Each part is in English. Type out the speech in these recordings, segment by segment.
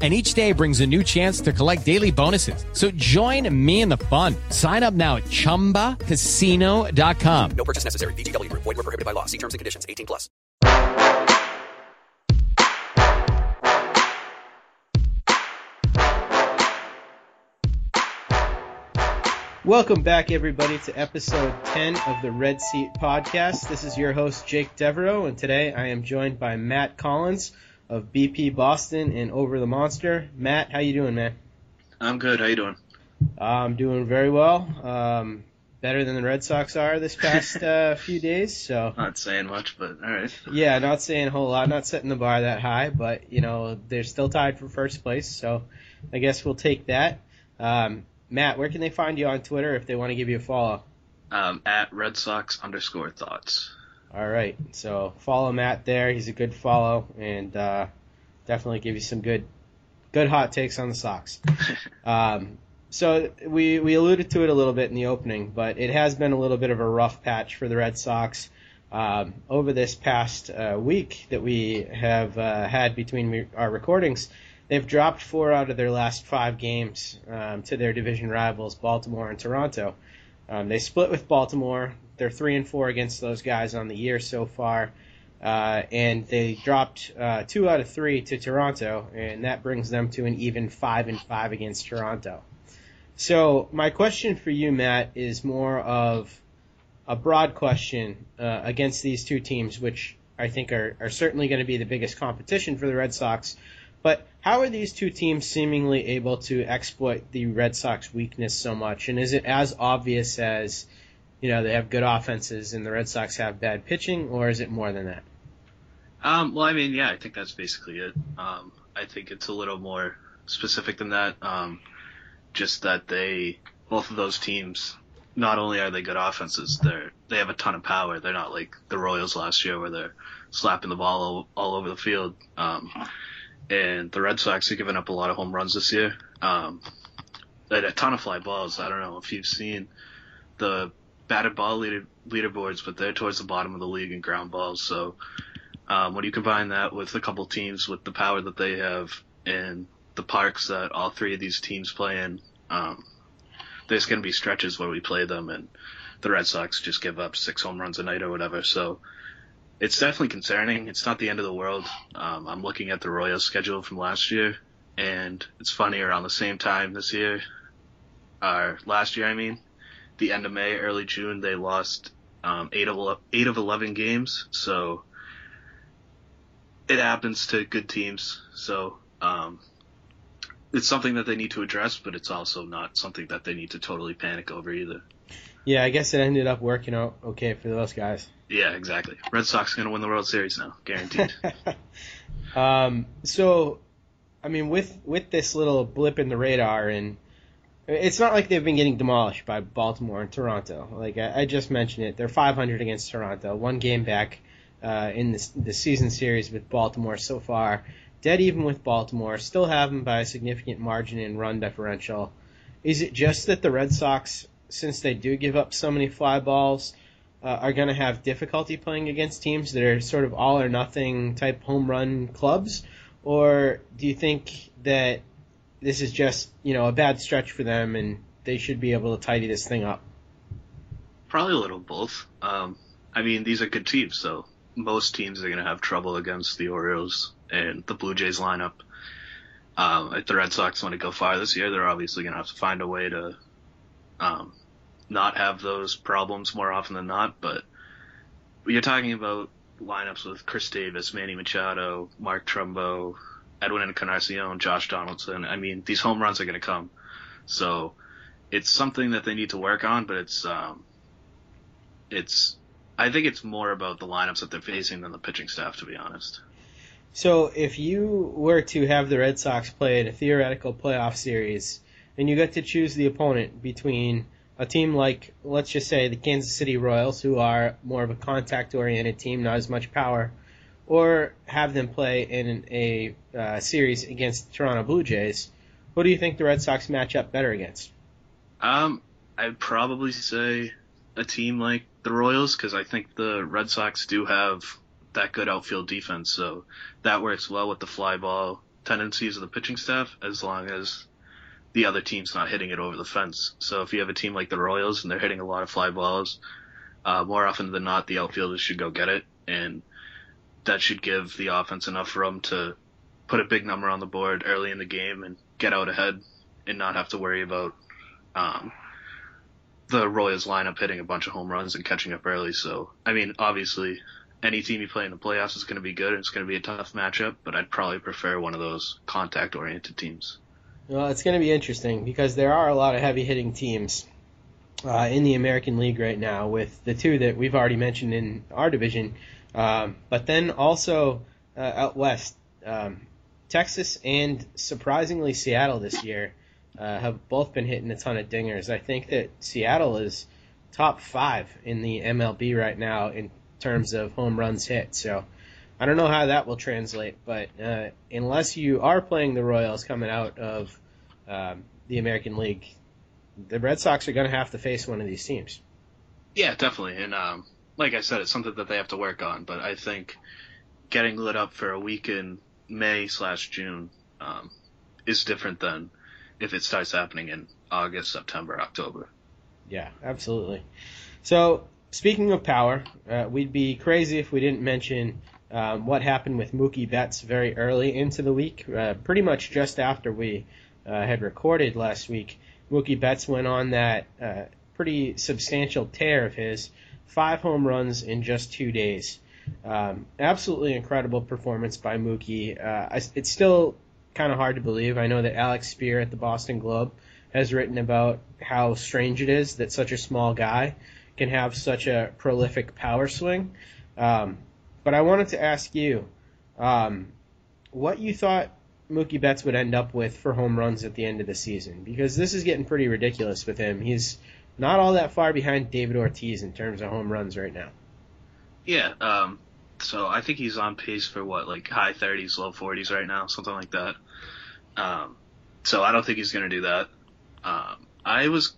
and each day brings a new chance to collect daily bonuses. So join me in the fun. Sign up now at ChumbaCasino.com. No purchase necessary. VGW Group. Void were prohibited by law. See terms and conditions. 18 plus. Welcome back, everybody, to episode 10 of the Red Seat Podcast. This is your host, Jake Devereaux, and today I am joined by Matt Collins of BP Boston and Over the Monster. Matt, how you doing, man? I'm good. How you doing? I'm doing very well. Um, better than the Red Sox are this past uh, few days. So Not saying much, but all right. yeah, not saying a whole lot, not setting the bar that high, but you know they're still tied for first place. So I guess we'll take that. Um, Matt, where can they find you on Twitter if they want to give you a follow? Um, at Red Sox underscore thoughts. All right, so follow Matt there. He's a good follow, and uh, definitely give you some good, good hot takes on the Sox. um, so we we alluded to it a little bit in the opening, but it has been a little bit of a rough patch for the Red Sox um, over this past uh, week that we have uh, had between re- our recordings. They've dropped four out of their last five games um, to their division rivals, Baltimore and Toronto. Um, they split with Baltimore. They're three and four against those guys on the year so far, uh, and they dropped uh, two out of three to Toronto, and that brings them to an even five and five against Toronto. So my question for you, Matt, is more of a broad question uh, against these two teams, which I think are, are certainly going to be the biggest competition for the Red Sox. But how are these two teams seemingly able to exploit the Red Sox weakness so much? And is it as obvious as, you know, they have good offenses and the Red Sox have bad pitching, or is it more than that? Um, well, I mean, yeah, I think that's basically it. Um, I think it's a little more specific than that. Um, just that they, both of those teams, not only are they good offenses, they're they have a ton of power. They're not like the Royals last year where they're slapping the ball all, all over the field. Um, and the Red Sox have given up a lot of home runs this year. Um, a ton of fly balls. I don't know if you've seen the batted ball leader, leaderboards, but they're towards the bottom of the league in ground balls. So um, when you combine that with a couple teams with the power that they have and the parks that all three of these teams play in, um, there's going to be stretches where we play them and the Red Sox just give up six home runs a night or whatever. So it's definitely concerning. It's not the end of the world. Um, I'm looking at the Royals schedule from last year, and it's funny around the same time this year, or last year, I mean, the end of May, early June, they lost um, eight of eight of eleven games. So it happens to good teams. So um, it's something that they need to address, but it's also not something that they need to totally panic over either. Yeah, I guess it ended up working out okay for those guys. Yeah, exactly. Red Sox going to win the World Series now, guaranteed. um, so, I mean, with with this little blip in the radar, and it's not like they've been getting demolished by Baltimore and Toronto. Like I, I just mentioned it, they're 500 against Toronto, one game back uh, in the, the season series with Baltimore so far. Dead even with Baltimore, still have them by a significant margin in run differential. Is it just that the Red Sox, since they do give up so many fly balls, uh, are going to have difficulty playing against teams that are sort of all or nothing type home run clubs? Or do you think that this is just, you know, a bad stretch for them and they should be able to tidy this thing up? Probably a little both. Um, I mean, these are good teams, so most teams are going to have trouble against the Orioles and the Blue Jays lineup. Um, if the Red Sox want to go far this year, they're obviously going to have to find a way to um, not have those problems more often than not. But you're talking about lineups with Chris Davis, Manny Machado, Mark Trumbo, Edwin Encarnacion, Josh Donaldson. I mean, these home runs are going to come. So it's something that they need to work on, but it's um, it's I think it's more about the lineups that they're facing than the pitching staff, to be honest. So if you were to have the Red Sox play in a theoretical playoff series, and you get to choose the opponent between a team like, let's just say, the Kansas City Royals, who are more of a contact-oriented team, not as much power, or have them play in a uh, series against the Toronto Blue Jays, who do you think the Red Sox match up better against? Um, I'd probably say a team like the Royals because I think the Red Sox do have that good outfield defense, so that works well with the fly ball tendencies of the pitching staff as long as the other team's not hitting it over the fence. So if you have a team like the Royals and they're hitting a lot of fly balls, uh, more often than not, the outfielders should go get it, and that should give the offense enough room to put a big number on the board early in the game and get out ahead and not have to worry about um, the Royals lineup hitting a bunch of home runs and catching up early. So, I mean, obviously, any team you play in the playoffs is going to be good and it's going to be a tough matchup, but I'd probably prefer one of those contact oriented teams. Well, it's going to be interesting because there are a lot of heavy hitting teams uh, in the American League right now, with the two that we've already mentioned in our division, um, but then also uh, out west, um, Texas and surprisingly Seattle this year uh, have both been hitting a ton of dingers. I think that Seattle is top five in the MLB right now in terms of home runs hit. So I don't know how that will translate, but uh, unless you are playing the Royals coming out of um, the American League, the Red Sox are going to have to face one of these teams. Yeah, definitely. And um, like I said, it's something that they have to work on. But I think getting lit up for a week in May slash June um, is different than if it starts happening in August, September, October. Yeah, absolutely. So speaking of power, uh, we'd be crazy if we didn't mention um, what happened with Mookie Betts very early into the week, uh, pretty much just after we uh, had recorded last week. Mookie Betts went on that uh, pretty substantial tear of his, five home runs in just two days. Um, absolutely incredible performance by Mookie. Uh, I, it's still kind of hard to believe. I know that Alex Speier at the Boston Globe has written about how strange it is that such a small guy can have such a prolific power swing. Um, but I wanted to ask you um, what you thought Mookie Betts would end up with for home runs at the end of the season, because this is getting pretty ridiculous with him. He's not all that far behind David Ortiz in terms of home runs right now. Yeah, um, so I think he's on pace for what, like high 30s, low 40s right now, something like that. Um, so I don't think he's going to do that. Um, I was,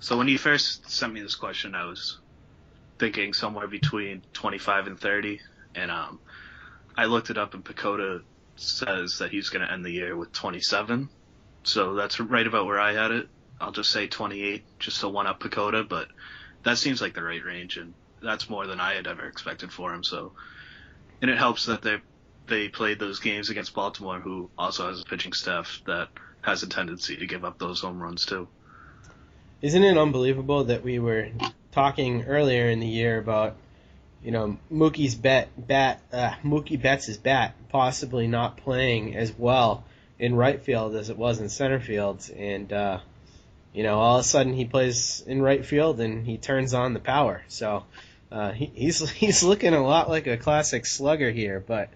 so when you first sent me this question, I was thinking somewhere between 25 and 30, and um, I looked it up, and PECOTA says that he's going to end the year with 27. So that's right about where I had it. I'll just say 28, just to one up PECOTA, but that seems like the right range, and that's more than I had ever expected for him. So, and it helps that they they played those games against Baltimore, who also has a pitching staff that has a tendency to give up those home runs too. Isn't it unbelievable that we were talking earlier in the year about you know Mookie's bet bat uh, Mookie Betts' bat possibly not playing as well in right field as it was in center field, and uh, you know, all of a sudden he plays in right field and he turns on the power. So uh, he, he's he's looking a lot like a classic slugger here, but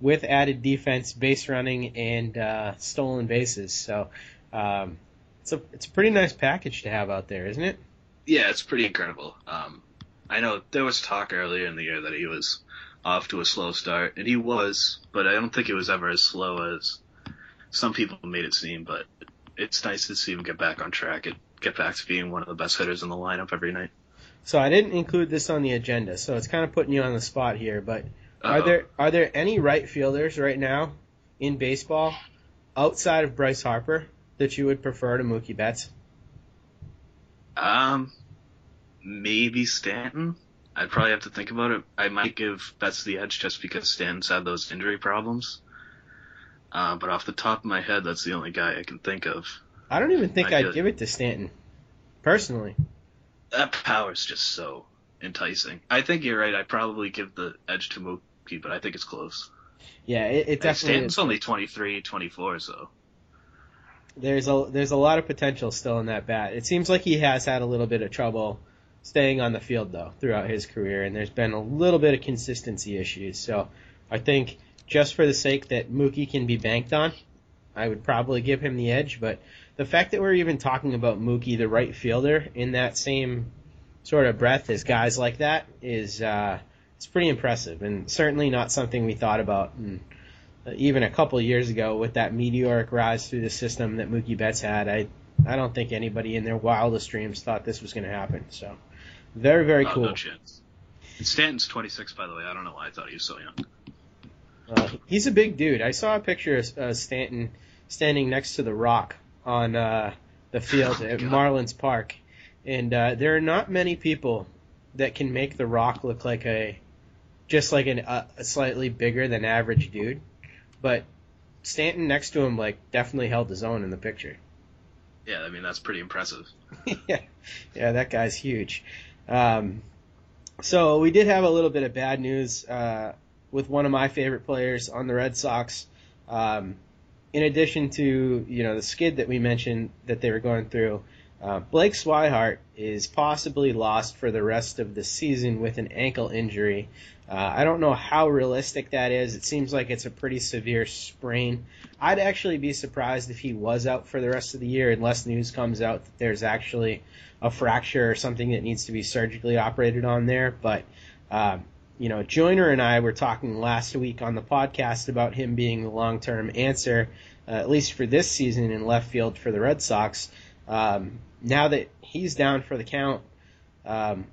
with added defense, base running, and uh, stolen bases. So um, it's a it's a pretty nice package to have out there, isn't it? Yeah, it's pretty incredible. Um, I know there was talk earlier in the year that he was off to a slow start, and he was, but I don't think it was ever as slow as some people made it seem. But it's nice to see him get back on track and get back to being one of the best hitters in the lineup every night. So I didn't include this on the agenda, so it's kind of putting you on the spot here. But are Uh-oh. there are there any right fielders right now in baseball outside of Bryce Harper that you would prefer to Mookie Betts? Um, maybe Stanton. I'd probably have to think about it. I might give Betts the edge just because Stanton's had those injury problems. Uh, but off the top of my head, that's the only guy I can think of. I don't even think I I'd could- give it to Stanton, personally. That power's just so enticing. I think you're right. I'd probably give the edge to Mookie, but I think it's close. Yeah, it, it definitely. Stanton's is. only 23, 24, so. There's a there's a lot of potential still in that bat. It seems like he has had a little bit of trouble staying on the field though throughout his career, and there's been a little bit of consistency issues. So I think just for the sake that Mookie can be banked on, I would probably give him the edge. But the fact that we're even talking about Mookie, the right fielder, in that same sort of breath as guys like that is uh, it's pretty impressive, and certainly not something we thought about. And uh, even a couple years ago with that meteoric rise through the system that Mookie Betts had, I I don't think anybody in their wildest dreams thought this was going to happen. So very very oh, cool. No chance. Stanton's 26, by the way. I don't know why I thought he was so young. Uh, he's a big dude. I saw a picture of uh, Stanton standing next to the Rock on uh, the field Oh, at God. Marlins Park, and uh, there are not many people that can make the Rock look like a just like an, uh, a slightly bigger than average dude. But Stanton next to him like definitely held his own in the picture. Yeah, I mean, that's pretty impressive. yeah, yeah, that guy's huge. Um, so we did have a little bit of bad news uh, with one of my favorite players on the Red Sox. Um, in addition to you know the skid that we mentioned that they were going through, uh, Blake Swihart is possibly lost for the rest of the season with an ankle injury. Uh, I don't know how realistic that is. It seems like it's a pretty severe sprain. I'd actually be surprised if he was out for the rest of the year unless news comes out that there's actually a fracture or something that needs to be surgically operated on there. But, um, you know, Joyner and I were talking last week on the podcast about him being the long term answer, uh, at least for this season in left field for the Red Sox. Um, now that he's down for the count, um,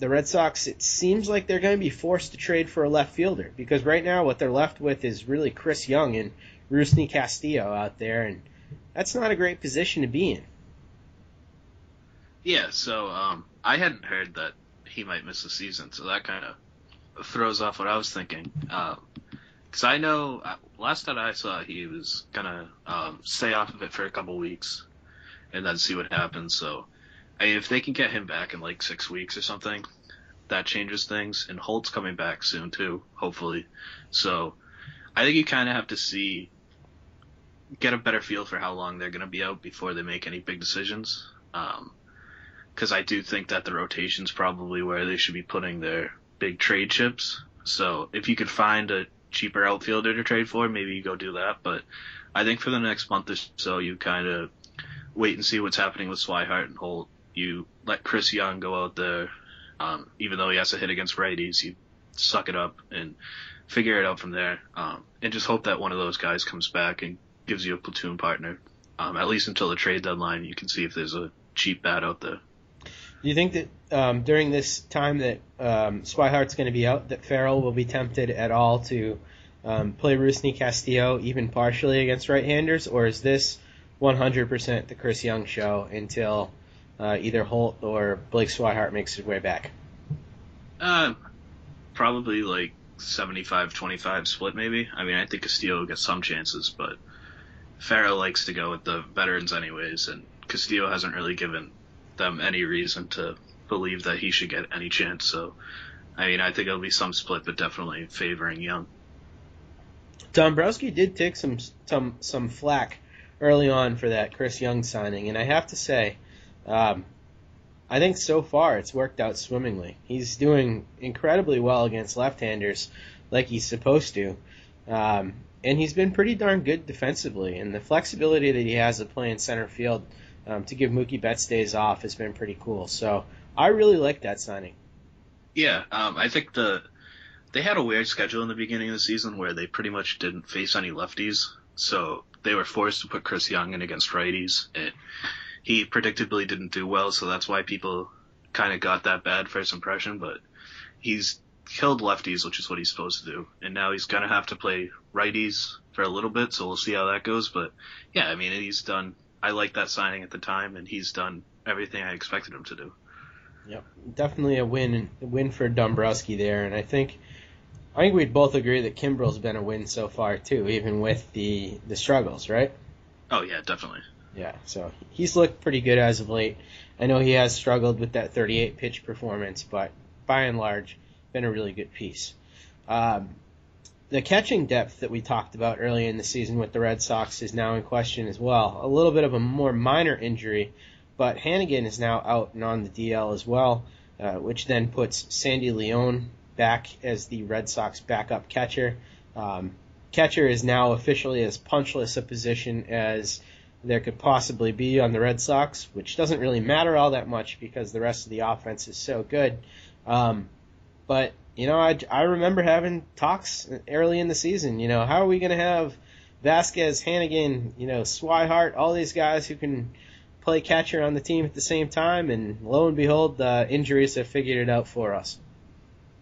the Red Sox, it seems like they're going to be forced to trade for a left fielder because right now what they're left with is really Chris Young and Rusney Castillo out there, and that's not a great position to be in. Yeah, so um, I hadn't heard that he might miss the season, so that kind of throws off what I was thinking. Because I know uh, last time I saw, he was gonna um, stay off of it for a couple weeks and then see what happens. So, I mean, if they can get him back in like six weeks or something, that changes things. And Holt's coming back soon too, hopefully. So, I think you kind of have to see, get a better feel for how long they're gonna be out before they make any big decisions. Um, because I do think that the rotation's probably where they should be putting their big trade chips. So if you could find a cheaper outfielder to trade for, maybe you go do that. But I think for the next month or so, you kind of wait and see what's happening with Swihart and Holt. You let Chris Young go out there, um, even though he has to hit against righties. You suck it up and figure it out from there, um, and just hope that one of those guys comes back and gives you a platoon partner. Um, at least until the trade deadline, you can see if there's a cheap bat out there. Do you think that um, during this time that um, Swihart's going to be out, that Farrell will be tempted at all to um, play Rusney Castillo even partially against right-handers, or is this 100% the Chris Young show until uh, either Holt or Blake Swihart makes his way back? Uh, probably like 75-25 split maybe. I mean, I think Castillo gets some chances, but Farrell likes to go with the veterans anyways, and Castillo hasn't really given them any reason to believe that he should get any chance. So, I mean, I think it'll be some split, but definitely favoring Young. Dombrowski did take some some some flack early on for that Chris Young signing, and I have to say, Um, I think so far it's worked out swimmingly. He's doing incredibly well against left-handers, like he's supposed to, um, and he's been pretty darn good defensively. And the flexibility that he has to play in center field um, to give Mookie Betts days off has been pretty cool. So I really like that signing. Yeah, um, I think the they had a weird schedule in the beginning of the season where they pretty much didn't face any lefties, so they were forced to put Chris Young in against righties, and he predictably didn't do well, so that's why people kind of got that bad first impression. But he's killed lefties, which is what he's supposed to do, and now he's gonna have to play righties for a little bit, so we'll see how that goes. But yeah, I mean, he's done. I liked that signing at the time, and he's done everything I expected him to do. Yep, definitely a win, a win for Dombrowski there, and I think, I think we'd both agree that Kimbrel's been a win so far too, even with the the struggles, right? Oh yeah, definitely. Yeah, so he's looked pretty good as of late. I know he has struggled with that 38 pitch performance, but by and large, been a really good piece. Um, the catching depth that we talked about earlier in the season with the Red Sox is now in question as well. A little bit of a more minor injury but Hanigan is now out and on the DL as well, uh, which then puts Sandy Leon back as the Red Sox backup catcher. Um, catcher is now officially as punchless a position as there could possibly be on the Red Sox, which doesn't really matter all that much because the rest of the offense is so good. Um, but you know, I, I remember having talks early in the season. You know, how are we going to have Vazquez, Hanigan, you know, Swihart, all these guys who can play catcher on the team at the same time, and lo and behold, uh, injuries have figured it out for us.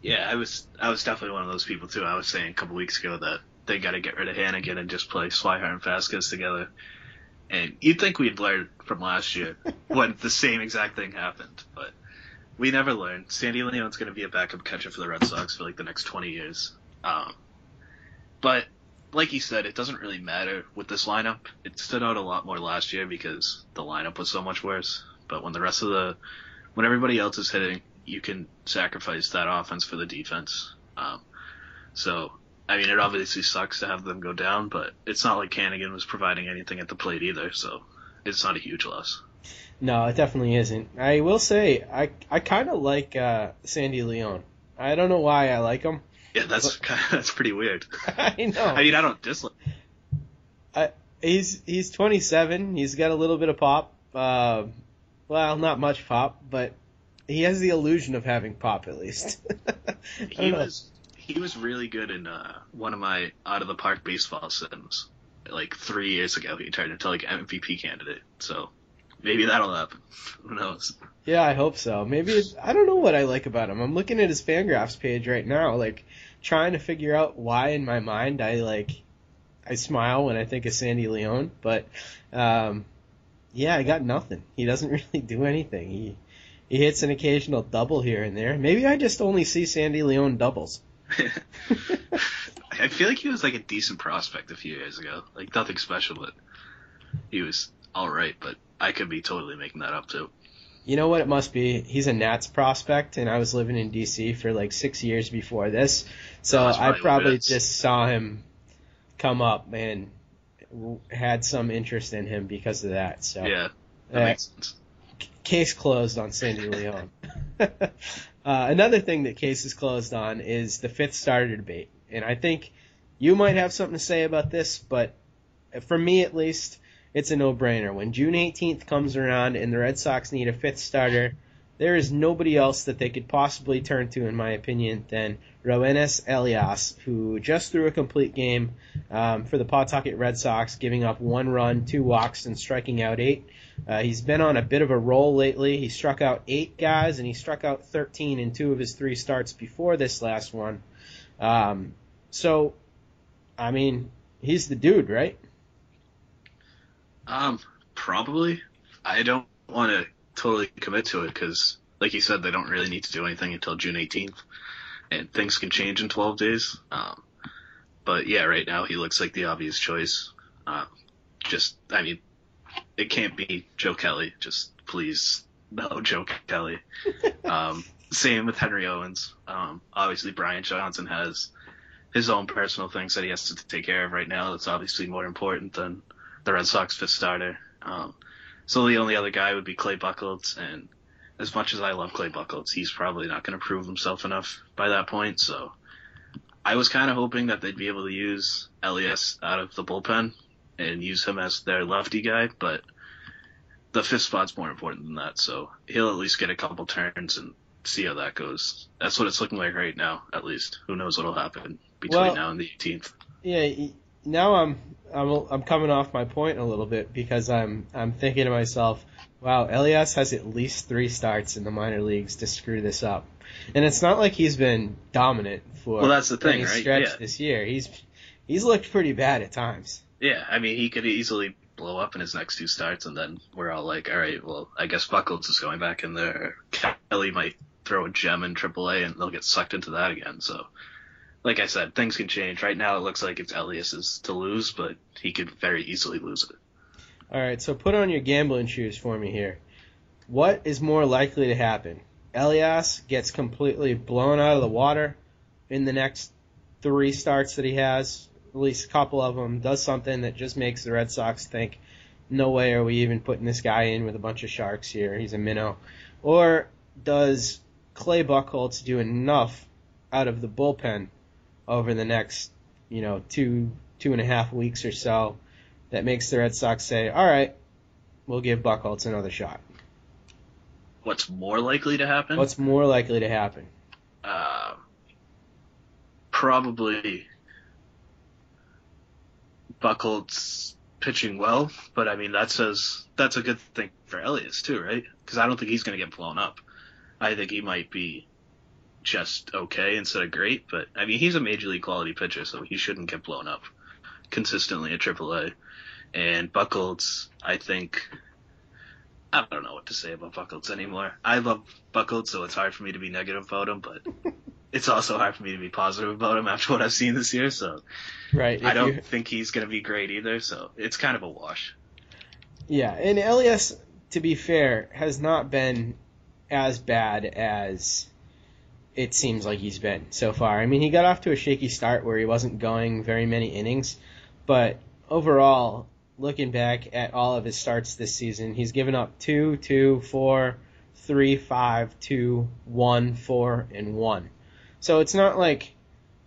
Yeah, I was I was definitely one of those people too. I was saying a couple weeks ago that they got to get rid of Hanigan and just play Swihart and Vazquez together. And you'd think we'd learn from last year when the same exact thing happened, but we never learned. Sandy Leon's going to be a backup catcher for the Red Sox for like the next 20 years. Um, but like you said, it doesn't really matter with this lineup. It stood out a lot more last year because the lineup was so much worse. But when the rest of the, when everybody else is hitting, you can sacrifice that offense for the defense. Um, so, I mean, it obviously sucks to have them go down, but it's not like Hanigan was providing anything at the plate either, so it's not a huge loss. No, it definitely isn't. I will say, I I kind of like uh, Sandy Leon. I don't know why I like him. Yeah, that's that's pretty weird. I know. I mean, I don't dislike. I, he's he's 27. He's got a little bit of pop. Uh, well, not much pop, but he has the illusion of having pop at least. he was he was really good in uh, one of my out of the park baseball sims. Like three years ago, he turned into like MVP candidate. So maybe that'll happen. Who knows? Yeah, I hope so. Maybe it's, I don't know what I like about him. I'm looking at his Fangraphs page right now, like trying to figure out why in my mind I like I smile when I think of Sandy Leon, but um, yeah, I got nothing. He doesn't really do anything. He he hits an occasional double here and there. Maybe I just only see Sandy Leon doubles. I feel like he was like a decent prospect a few years ago. Like nothing special, but he was all right. But I could be totally making that up too. You know what it must be? He's a Nats prospect, and I was living in DC for like six years before this, so I probably probably what it is. just saw him come up and had some interest in him because of that. So Yeah, that Uh, makes sense. case closed on Sandy Leon. uh, another thing that case is closed on is the fifth starter debate, and I think you might have something to say about this, but for me at least, it's a no-brainer. When June 18th comes around and the Red Sox need a fifth starter, there is nobody else that they could possibly turn to, in my opinion, than Roenis Elias, who just threw a complete game um, for the Pawtucket Red Sox, giving up one run, two walks, and striking out eight. Uh, he's been on a bit of a roll lately. He struck out eight guys, and he struck out 13 in two of his three starts before this last one. Um, so, I mean, he's the dude, right? Um, probably. I don't want to totally commit to it because, like you said, they don't really need to do anything until June 18th, and things can change in 12 days. Um, but yeah, right now he looks like the obvious choice. Uh, just, I mean, it can't be Joe Kelly. Just please, no Joe Kelly. um, same with Henry Owens. Um, obviously Brian Johnson has his own personal things that he has to take care of right now. That's obviously more important than the Red Sox fifth starter. Um, So the only other guy would be Clay Buchholz, and as much as I love Clay Buchholz, he's probably not going to prove himself enough by that point. So I was kind of hoping that they'd be able to use Elias out of the bullpen and use him as their lefty guy, but the fifth spot's more important than that. So he'll at least get a couple turns and see how that goes. That's what it's looking like right now, at least. Who knows what'll happen between Well- now and the 18th. Yeah, now I'm I'm I'm coming off my point a little bit because I'm I'm thinking to myself, wow, Elias has at least three starts in the minor leagues to screw this up, and it's not like he's been dominant for Well, that's the thing, right? stretch Yeah. this year. He's he's looked pretty bad at times. Yeah, I mean, he could easily blow up in his next two starts, and then we're all like, all right, well, I guess Buchholz is going back in there. Kelly might throw a gem in AAA, and they'll get sucked into that again. So, like I said, things can change. Right now, it looks like it's Elias's to lose, but he could very easily lose it. All right, so put on your gambling shoes for me here. What is more likely to happen? Elias gets completely blown out of the water in the next three starts that he has, at least a couple of them, does something that just makes the Red Sox think, no way are we even putting this guy in with a bunch of sharks here. He's a minnow. Or does Clay Buchholz do enough out of the bullpen over the next, you know, two two and a half weeks or so that makes the Red Sox say, all right, we'll give Buchholz another shot. What's more likely to happen? What's more likely to happen? uh, probably Buchholz pitching well, but I mean that says that's a good thing for Elias too, right? Because I don't think he's going to get blown up. I think he might be just okay instead of great, but I mean he's a major league quality pitcher, so he shouldn't get blown up consistently at AAA. And Buchholz, I think. I don't know what to say about Buchholz anymore. I love Buchholz, so it's hard for me to be negative about him, but it's also hard for me to be positive about him after what I've seen this year. So Right. I don't you- think he's going to be great either. So it's kind of a wash. Yeah, and Elias, to be fair, has not been as bad as it seems like he's been so far. I mean, he got off to a shaky start where he wasn't going very many innings, but overall, looking back at all of his starts this season, he's given up two, two, four, three, five, two, one, four, and one. So it's not like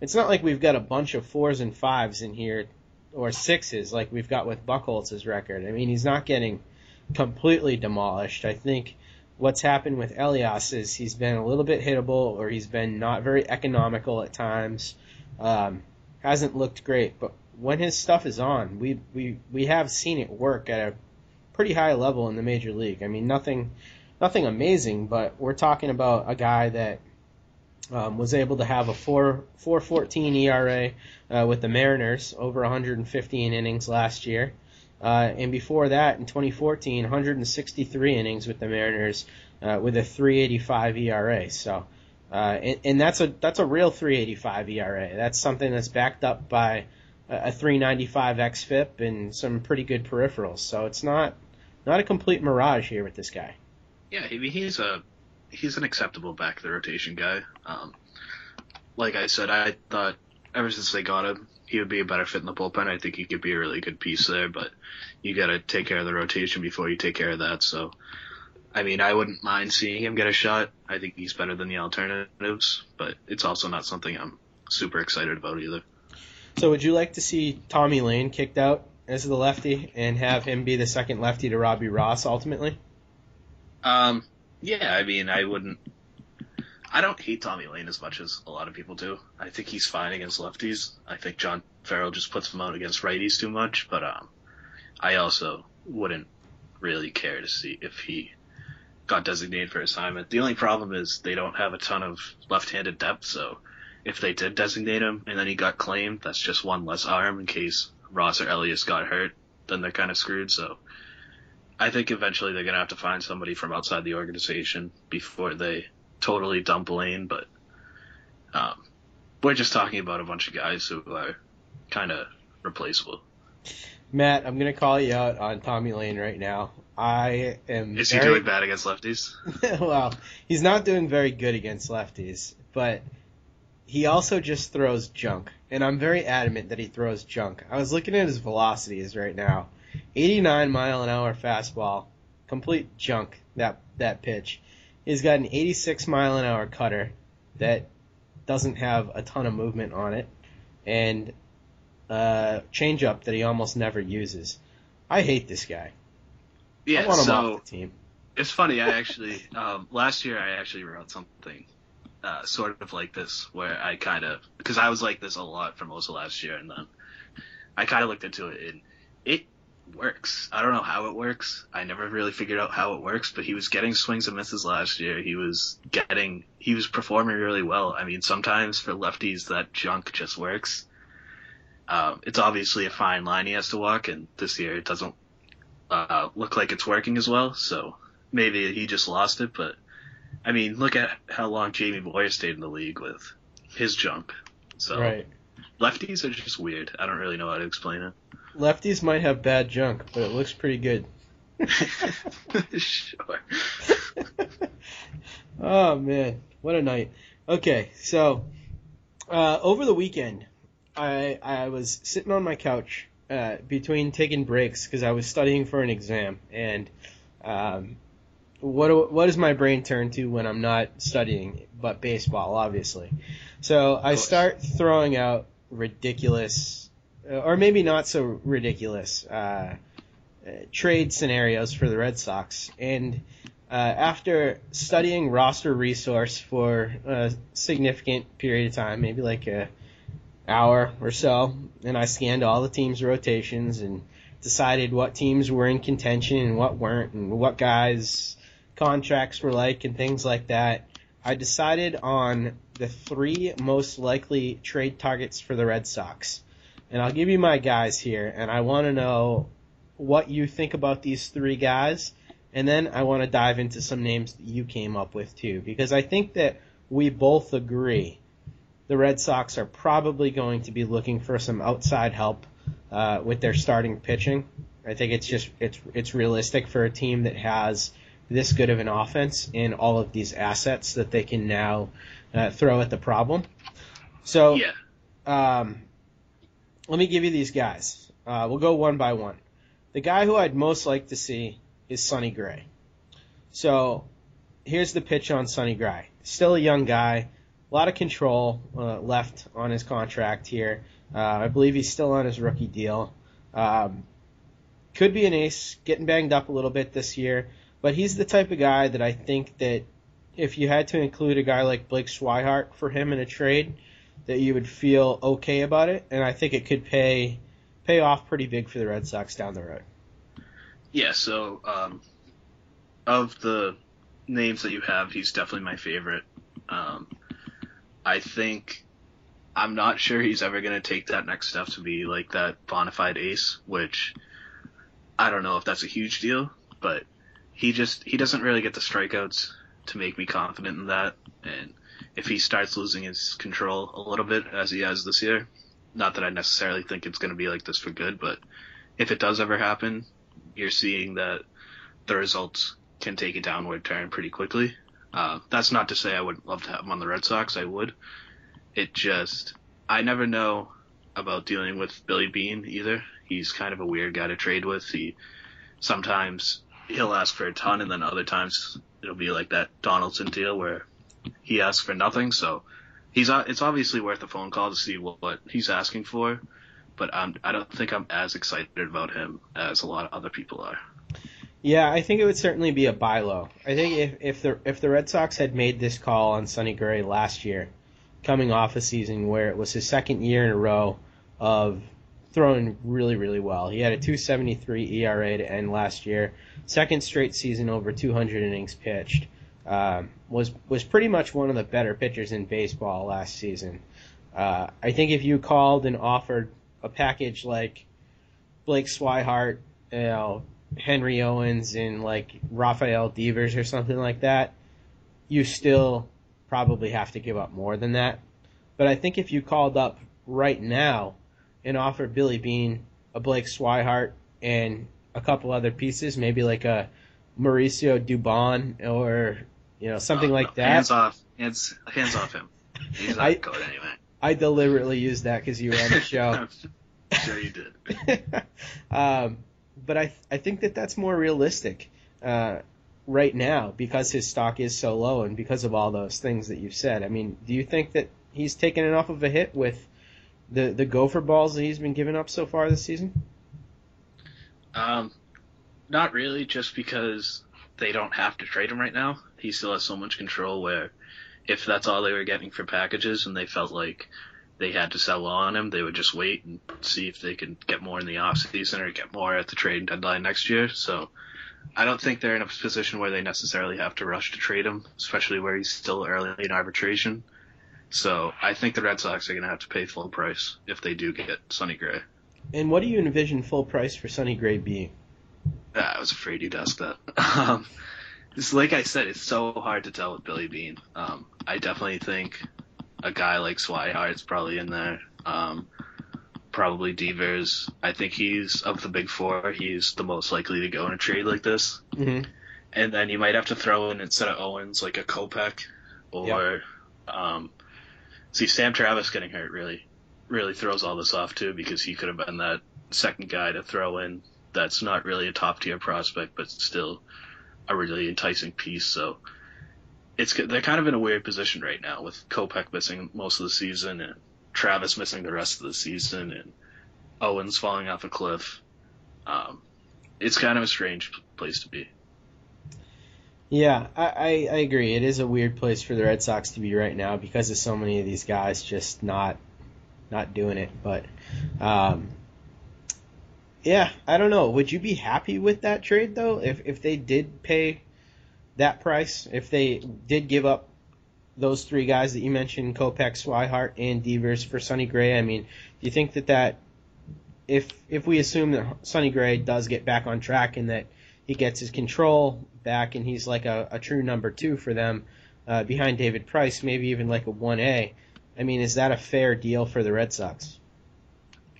it's not like we've got a bunch of fours and fives in here or sixes like we've got with Buchholz's record. I mean, he's not getting completely demolished. I think what's happened with Elias is he's been a little bit hittable or he's been not very economical at times. Um, hasn't looked great, but when his stuff is on, we we we have seen it work at a pretty high level in the major league. I mean, nothing nothing amazing, but we're talking about a guy that um, was able to have a 4 414 ERA uh, with the Mariners over 115 innings last year. Uh, and before that, in 2014, 163 innings with the Mariners uh, with a 385 ERA. So, uh, and, and that's a that's a real 385 ERA. That's something that's backed up by a, a 395 xFIP and some pretty good peripherals. So it's not not a complete mirage here with this guy. Yeah, I mean he's a he's an acceptable back of the rotation guy. Um, like I said, I thought ever since they got him, he would be a better fit in the bullpen. I think he could be a really good piece there, but you got to take care of the rotation before you take care of that. So, I mean, I wouldn't mind seeing him get a shot. I think he's better than the alternatives, but it's also not something I'm super excited about either. So would you like to see Tommy Layne kicked out as the lefty and have him be the second lefty to Robbie Ross ultimately? Um, yeah, I mean, I wouldn't. I don't hate Tommy Layne as much as a lot of people do. I think he's fine against lefties. I think John Farrell just puts him out against righties too much, but um, I also wouldn't really care to see if he got designated for assignment. The only problem is they don't have a ton of left-handed depth, so if they did designate him and then he got claimed, that's just one less arm in case Ross or Elias got hurt. Then they're kind of screwed. So I think eventually they're gonna have to find somebody from outside the organization before they totally dump Layne. But um, we're just talking about a bunch of guys who are kind of replaceable. Matt, I'm gonna call you out on Tommy Layne right now. I am. Is he doing bad against lefties? well, he's not doing very good against lefties, but he also just throws junk. And I'm very adamant that he throws junk. I was looking at his velocities right now. 89 mile an hour fastball, complete junk. That that pitch. He's got an 86 mile an hour cutter that doesn't have a ton of movement on it, and a changeup that he almost never uses. I hate this guy. Yeah, so off the team. it's funny. I actually um, last year I actually wrote something uh, sort of like this where I kind of because I was like this a lot for most of last year, and then I kind of looked into it and it works. I don't know how it works. I never really figured out how it works, but he was getting swings and misses last year. He was getting he was performing really well. I mean, sometimes for lefties that junk just works. Um, it's obviously a fine line he has to walk, and this year it doesn't uh, look like it's working as well. So maybe he just lost it, but I mean, look at how long Jamie Moyer stayed in the league with his junk. So Right. lefties are just weird. I don't really know how to explain it. Lefties might have bad junk, but it looks pretty good. sure. oh man, what a night. Okay, so uh, over the weekend, I I was sitting on my couch uh, between taking breaks because I was studying for an exam, and um, what what does my brain turn to when I'm not studying? But baseball, obviously. So I start throwing out ridiculous, or maybe not so ridiculous, uh, trade scenarios for the Red Sox, and uh, after studying roster resource for a significant period of time, maybe like a hour or so, and I scanned all the teams' rotations and decided what teams were in contention and what weren't, and what guys' contracts were like, and things like that. I decided on the three most likely trade targets for the Red Sox. And I'll give you my guys here, and I want to know what you think about these three guys, and then I want to dive into some names that you came up with too, because I think that we both agree the Red Sox are probably going to be looking for some outside help uh, with their starting pitching. I think it's just it's it's realistic for a team that has this good of an offense and all of these assets that they can now uh, throw at the problem. So Yeah. um, let me give you these guys. Uh, we'll go one by one. The guy who I'd most like to see is Sonny Gray. So here's the pitch on Sonny Gray. Still a young guy, a lot of control uh, left on his contract here. Uh, I believe he's still on his rookie deal. Um, could be an ace, getting banged up a little bit this year, but he's the type of guy that I think that if you had to include a guy like Blake Swihart for him in a trade, that you would feel okay about it, and I think it could pay pay off pretty big for the Red Sox down the road. Yeah, so um, of the names that you have, he's definitely my favorite. Um, I think I'm not sure he's ever going to take that next step to be like that bona fide ace, which I don't know if that's a huge deal, but he just he doesn't really get the strikeouts to make me confident in that. And if he starts losing his control a little bit as he has this year, not that I necessarily think it's going to be like this for good, but if it does ever happen, you're seeing that the results can take a downward turn pretty quickly. Uh, that's not to say I would love to have him on the Red Sox. I would. It just I never know about dealing with Billy Beane either. He's kind of a weird guy to trade with. He sometimes he'll ask for a ton, and then other times it'll be like that Donaldson deal where he asks for nothing. So he's uh, it's obviously worth a phone call to see what, what he's asking for. But I'm, I don't think I'm as excited about him as a lot of other people are. Yeah, I think it would certainly be a buy low. I think if, if the if the Red Sox had made this call on Sonny Gray last year, coming off a season where it was his second year in a row of throwing really really well, he had a 2.73 ERA to end last year, second straight season over 200 innings pitched. Um, was was pretty much one of the better pitchers in baseball last season. Uh, I think if you called and offered a package like Blake Swihart, you know, Henry Owens and like Rafael Devers or something like that, you still probably have to give up more than that. But I think if you called up right now and offered Billy Beane, a Blake Swihart, and a couple other pieces, maybe like a Mauricio Dubon or you know something Uh, like no, that. Hands off. Hands hands off him. He's not I- good anyway. I deliberately used that because you were on the show. I'm sure you did. um, but I I think that that's more realistic. uh, right now because his stock is so low and because of all those things that you've said. I mean, do you think that he's taken enough of a hit with the the gopher balls that he's been giving up so far this season? Um, not really, just because they don't have to trade him right now. He still has so much control where if that's all they were getting for packages and they felt like they had to sell on him, they would just wait and see if they could get more in the off season or get more at the trade deadline next year. So I don't think they're in a position where they necessarily have to rush to trade him, especially where he's still early in arbitration. So I think the Red Sox are going to have to pay full price if they do get Sonny Gray. And what do you envision full price for Sonny Gray being? Ah, I was afraid you'd ask that. Um, like I said, it's so hard to tell with Billy Beane. Um, I definitely think a guy like Swihart's probably in there. Um, probably Devers. I think he's of the big four. He's the most likely to go in a trade like this. Mm-hmm. And then you might have to throw in instead of Owens like a Kopech or um, see Sam Travis getting hurt really really throws all this off too because he could have been that second guy to throw in that's not really a top tier prospect but still a really enticing piece. So it's they're kind of in a weird position right now with Kopech missing most of the season and Travis missing the rest of the season and Owens falling off a cliff. Um, it's kind of a strange place to be. Yeah, I, I, I agree. It is a weird place for the Red Sox to be right now because of so many of these guys just not not doing it. But um, yeah, I don't know. Would you be happy with that trade though? If if they did pay that price, if they did give up those three guys that you mentioned, Kopech, Swihart, and Devers for Sonny Gray, I mean, do you think that that if if we assume that Sonny Gray does get back on track and that he gets his control back and he's like a, a true number two for them uh, behind David Price, maybe even like a one A. I mean, is that a fair deal for the Red Sox?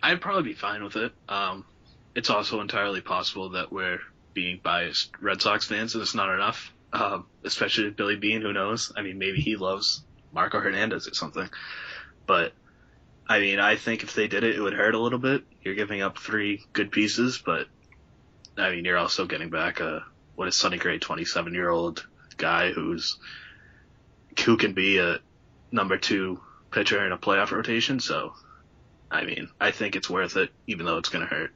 I'd probably be fine with it. Um, it's also entirely possible that we're being biased Red Sox fans and it's not enough. Um, especially Billy Beane, who knows? I mean, maybe he loves Marco Hernandez or something. But I mean, I think if they did it, it would hurt a little bit. You're giving up three good pieces, but I mean, you're also getting back a what is Sonny Gray, 27 year old guy who's who can be a number two pitcher in a playoff rotation. So, I mean, I think it's worth it, even though it's going to hurt.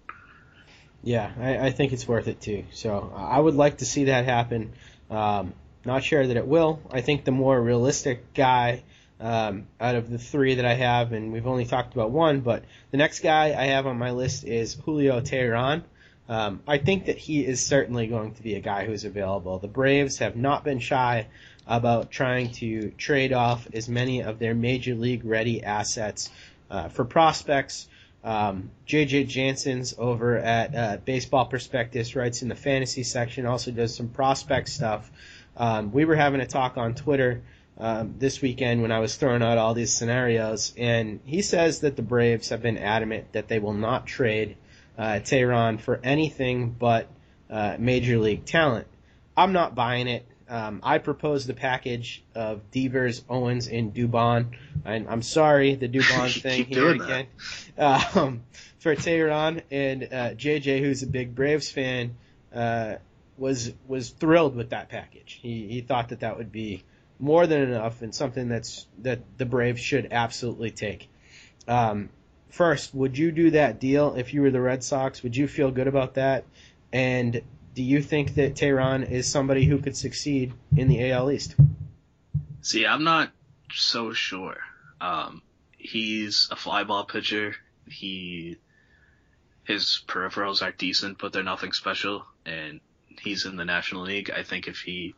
Yeah, I, I think it's worth it too. So I would like to see that happen. Um, not sure that it will. I think the more realistic guy um, out of the three that I have, and we've only talked about one, but the next guy I have on my list is Julio Teheran. Um, I think that he is certainly going to be a guy who's available. The Braves have not been shy about trying to trade off as many of their major league ready assets uh, for prospects. Um, JJ Jansen's over at uh, Baseball Prospectus writes in the fantasy section, also does some prospect stuff. Um, we were having a talk on Twitter um, this weekend when I was throwing out all these scenarios, and he says that the Braves have been adamant that they will not trade uh, Teheran for anything but uh, major league talent. I'm not buying it. Um, I proposed the package of Devers, Owens, and Dubon. And I'm sorry, the Dubon thing here again. Um, for Teheran and uh, JJ, who's a big Braves fan, uh, was was thrilled with that package. He he thought that that would be more than enough and something that's that the Braves should absolutely take. Um, first, would you do that deal if you were the Red Sox? Would you feel good about that? And do you think that Teheran is somebody who could succeed in the AL East? See, I'm not so sure. Um, he's a fly ball pitcher. He his peripherals are decent, but they're nothing special. And he's in the National League. I think if he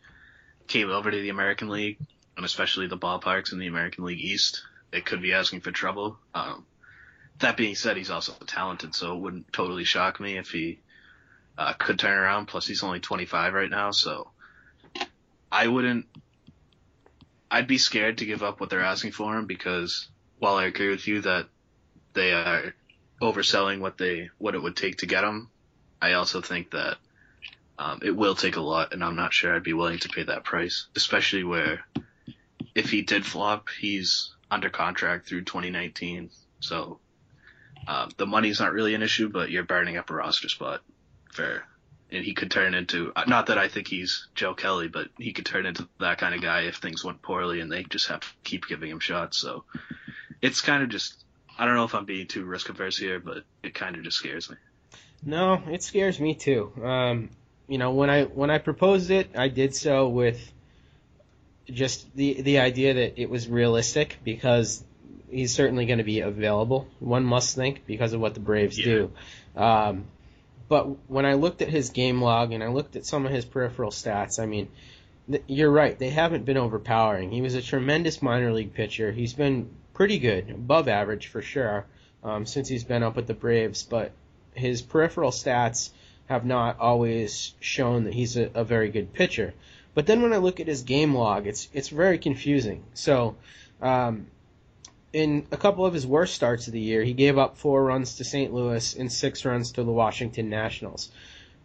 came over to the American League, and especially the ballparks in the American League East, it could be asking for trouble. Um, that being said, he's also talented, so it wouldn't totally shock me if he uh, could turn around. Plus, he's only 25 right now, so I wouldn't. I'd be scared to give up what they're asking for him because while I agree with you that they are overselling what they what it would take to get him, I also think that um, it will take a lot, and I'm not sure I'd be willing to pay that price, especially where if he did flop, he's under contract through 2019, so um, the money's not really an issue, but you're burning up a roster spot for and he could turn into uh, not that I think he's Joe Kelly, but he could turn into that kind of guy if things went poorly and they just have to keep giving him shots. So it's kind of just I don't know if I'm being too risk averse here, but it kind of just scares me. No, it scares me too. Um, you know, when I when I proposed it, I did so with just the the idea that it was realistic because he's certainly going to be available. One must think because of what the Braves Yeah. do. Um, but when I looked at his game log and I looked at some of his peripheral stats, I mean, th- you're right. They haven't been overpowering. He was a tremendous minor league pitcher. He's been pretty good, above average for sure, um, since he's been up with the Braves. But his peripheral stats have not always shown that he's a, a very good pitcher. But then when I look at his game log, it's it's very confusing. So, um, in a couple of his worst starts of the year, he gave up four runs to St. Louis and six runs to the Washington Nationals.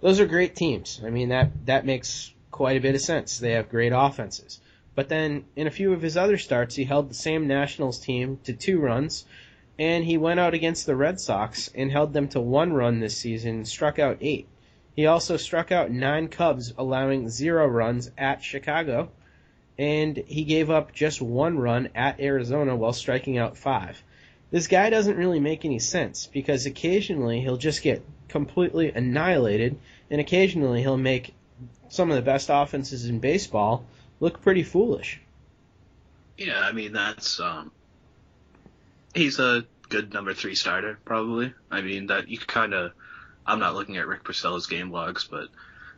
Those are great teams. I mean that that makes quite a bit of sense. They have great offenses. But then in a few of his other starts, he held the same Nationals team to two runs, and he went out against the Red Sox and held them to one run this season, struck out eight. He also struck out nine Cubs, allowing zero runs at Chicago, and he gave up just one run at Arizona while striking out five. This guy doesn't really make any sense because occasionally he'll just get completely annihilated, and occasionally he'll make some of the best offenses in baseball look pretty foolish. Yeah, I mean that's um, he's a good number three starter probably. I mean that you kind of. I'm not looking at Rick Porcello's game logs, but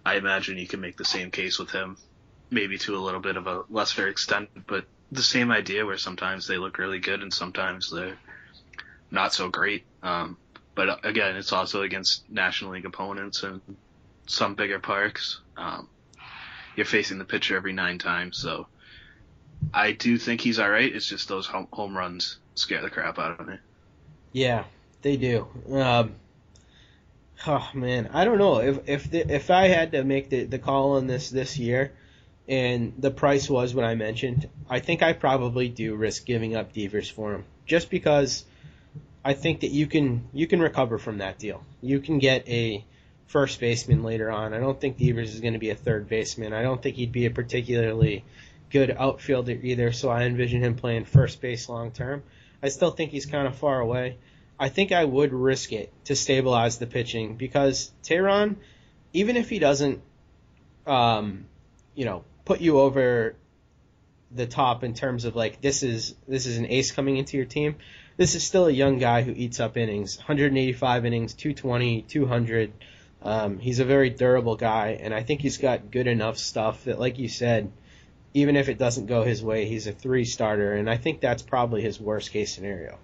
I imagine you can make the same case with him, maybe to a little bit of a lesser extent, but the same idea where sometimes they look really good and sometimes they're not so great. Um, but uh, again, it's also against National League opponents and some bigger parks. Um, you're facing the pitcher every nine times, so I do think he's all right. It's just those home, runs scare the crap out of me. Yeah, they do. Um, oh man, I don't know if if the, if I had to make the the call on this this year, and the price was what I mentioned, I think I probably do risk giving up Devers for him, just because I think that you can you can recover from that deal. You can get a first baseman later on. I don't think Devers is going to be a third baseman. I don't think he'd be a particularly good outfielder either. So I envision him playing first base long term. I still think he's kind of far away. I think I would risk it to stabilize the pitching because Teheran, even if he doesn't, um, you know, put you over the top in terms of like this is this is an ace coming into your team. This is still a young guy who eats up innings, 185 innings, 220, 200. Um, he's a very durable guy, and I think he's got good enough stuff that, like you said, even if it doesn't go his way, he's a three starter, and I think that's probably his worst case scenario.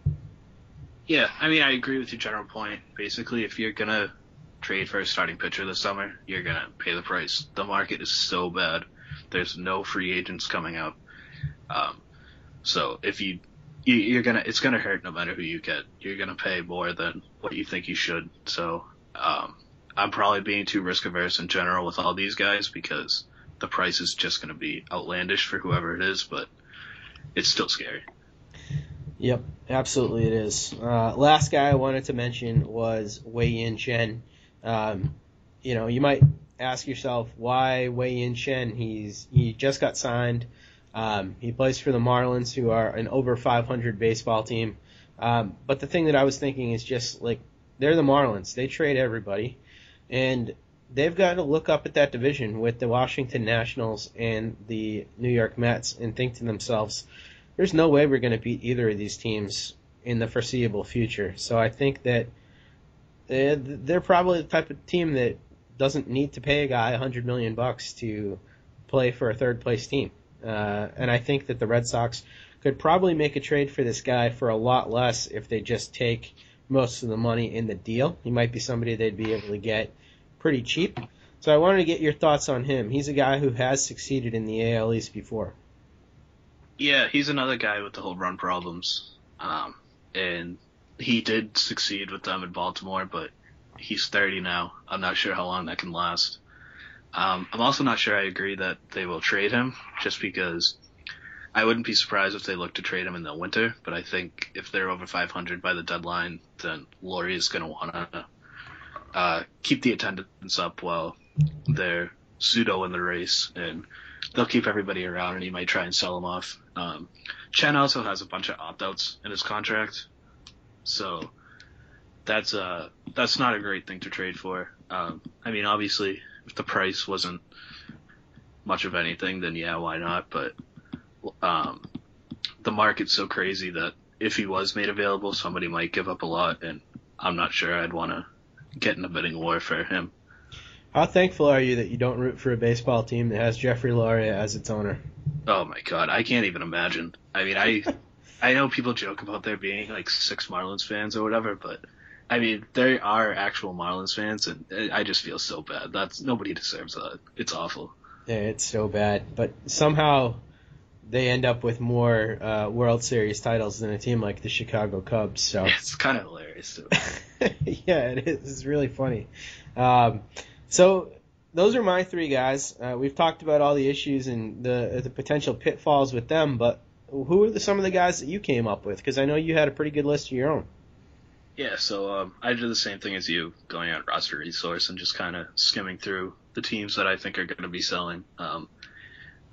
Yeah, I mean, I agree with your general point. Basically, if you're gonna trade for a starting pitcher this summer, you're gonna pay the price. The market is so bad. There's no free agents coming out. Um, so if you, you you're gonna, it's gonna hurt no matter who you get. You're gonna pay more than what you think you should. So, um, I'm probably being too risk averse in general with all these guys because the price is just gonna be outlandish for whoever it is, but it's still scary. Yep, absolutely it is. Uh, last guy I wanted to mention was Wei Yin Chen. Um, you know, you might ask yourself why Wei Yin Chen. He's he just got signed. Um, he plays for the Marlins, who are an over 500 baseball team. Um, but the thing that I was thinking is just like they're the Marlins. They trade everybody, and they've got to look up at that division with the Washington Nationals and the New York Mets and think to themselves, there's no way we're going to beat either of these teams in the foreseeable future. So I think that they're, they're probably the type of team that doesn't need to pay a guy a 100 million bucks to play for a third place team. Uh, and I think that the Red Sox could probably make a trade for this guy for a lot less if they just take most of the money in the deal. He might be somebody they'd be able to get pretty cheap. So I wanted to get your thoughts on him. He's a guy who has succeeded in the AL East before. Yeah, he's another guy with the whole run problems. Um, and he did succeed with them in Baltimore, but he's 30 now. I'm not sure how long that can last. Um, I'm also not sure I agree that they will trade him, just because I wouldn't be surprised if they look to trade him in the winter. But I think if they're over 500 by the deadline, then Loria is going to want to uh, keep the attendance up while they're pseudo in the race and they'll keep everybody around and he might try and sell them off. Um, Chen also has a bunch of opt outs in his contract, so that's uh that's not a great thing to trade for. Um, I mean, obviously, if the price wasn't much of anything, then yeah, why not? But um, the market's so crazy that if he was made available, somebody might give up a lot, and I'm not sure I'd want to get in a bidding war for him. How thankful are you that you don't root for a baseball team that has Jeffrey Loria as its owner? Oh my god, I can't even imagine. I mean, I I know people joke about there being like six Marlins fans or whatever, but I mean, there are actual Marlins fans, and I just feel so bad. That's nobody deserves that. It's awful. Yeah, it's so bad. But somehow they end up with more uh, World Series titles than a team like the Chicago Cubs. So It's kind of hilarious yeah, it is. It's really funny. Um, so those are my three guys. Uh, we've talked about all the issues and the the potential pitfalls with them, but who are the, some of the guys that you came up with? Because I know you had a pretty good list of your own. Yeah, so um, I did the same thing as you, going on roster resource and just kind of skimming through the teams that I think are going to be selling. Um,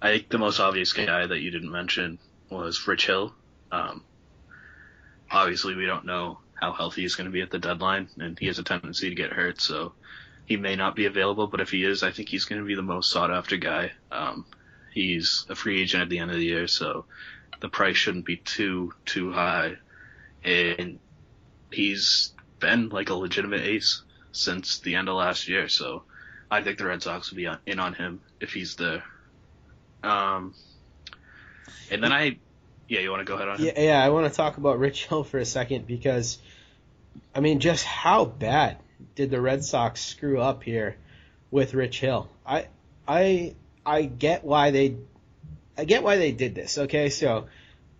I think the most obvious guy that you didn't mention was Rich Hill. Um, obviously, we don't know how healthy he's going to be at the deadline, and he has a tendency to get hurt, so he may not be available. But if he is, I think he's going to be the most sought after guy. Um, he's a free agent at the end of the year, so the price shouldn't be too too high, and he's been like a legitimate ace since the end of last year. So I think the Red Sox will be on, in on him if he's there. Um, and then I, yeah, you want to go ahead on him? Yeah, yeah, I want to talk about Rich Hill for a second because, I mean, just how bad did the Red Sox screw up here with Rich Hill? I, I, I get why they, I get why they did this. Okay, so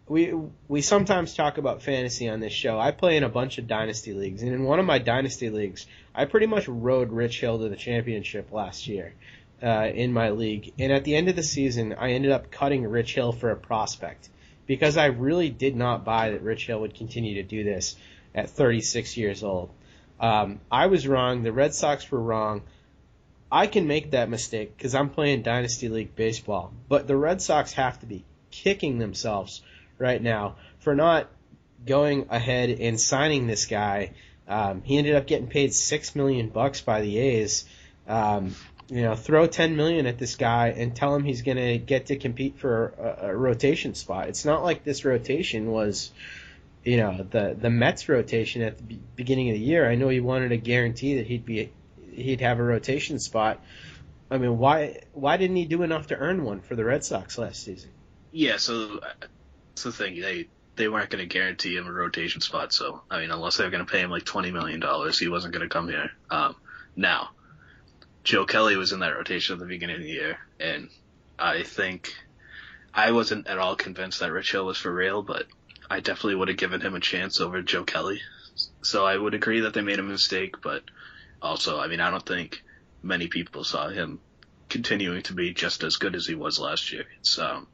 we we sometimes talk about fantasy on this show. I play in a bunch of dynasty leagues, and in one of my dynasty leagues, I pretty much rode Rich Hill to the championship last year uh, in my league. And at the end of the season, I ended up cutting Rich Hill for a prospect because I really did not buy that Rich Hill would continue to do this at 36 years old. Um, I was wrong. The Red Sox were wrong. I can make that mistake because I'm playing Dynasty League baseball. But the Red Sox have to be kicking themselves right now for not going ahead and signing this guy. Um, he ended up getting paid six million bucks by the A's. Um, you know, throw ten million at this guy and tell him he's going to get to compete for a, a rotation spot. It's not like this rotation was, you know, the the Mets rotation at the beginning of the year. I know he wanted a guarantee that he'd be he'd have a rotation spot. I mean, why why didn't he do enough to earn one for the Red Sox last season? Yeah, so that's the thing. They they weren't going to guarantee him a rotation spot. So I mean, unless they were going to pay him like twenty million dollars, he wasn't going to come here. Um, now, Joe Kelly was in that rotation at the beginning of the year, and I think I wasn't at all convinced that Rich Hill was for real, but I definitely would have given him a chance over Joe Kelly. So I would agree that they made a mistake, but also, I mean, I don't think many people saw him continuing to be just as good as he was last year. It's um,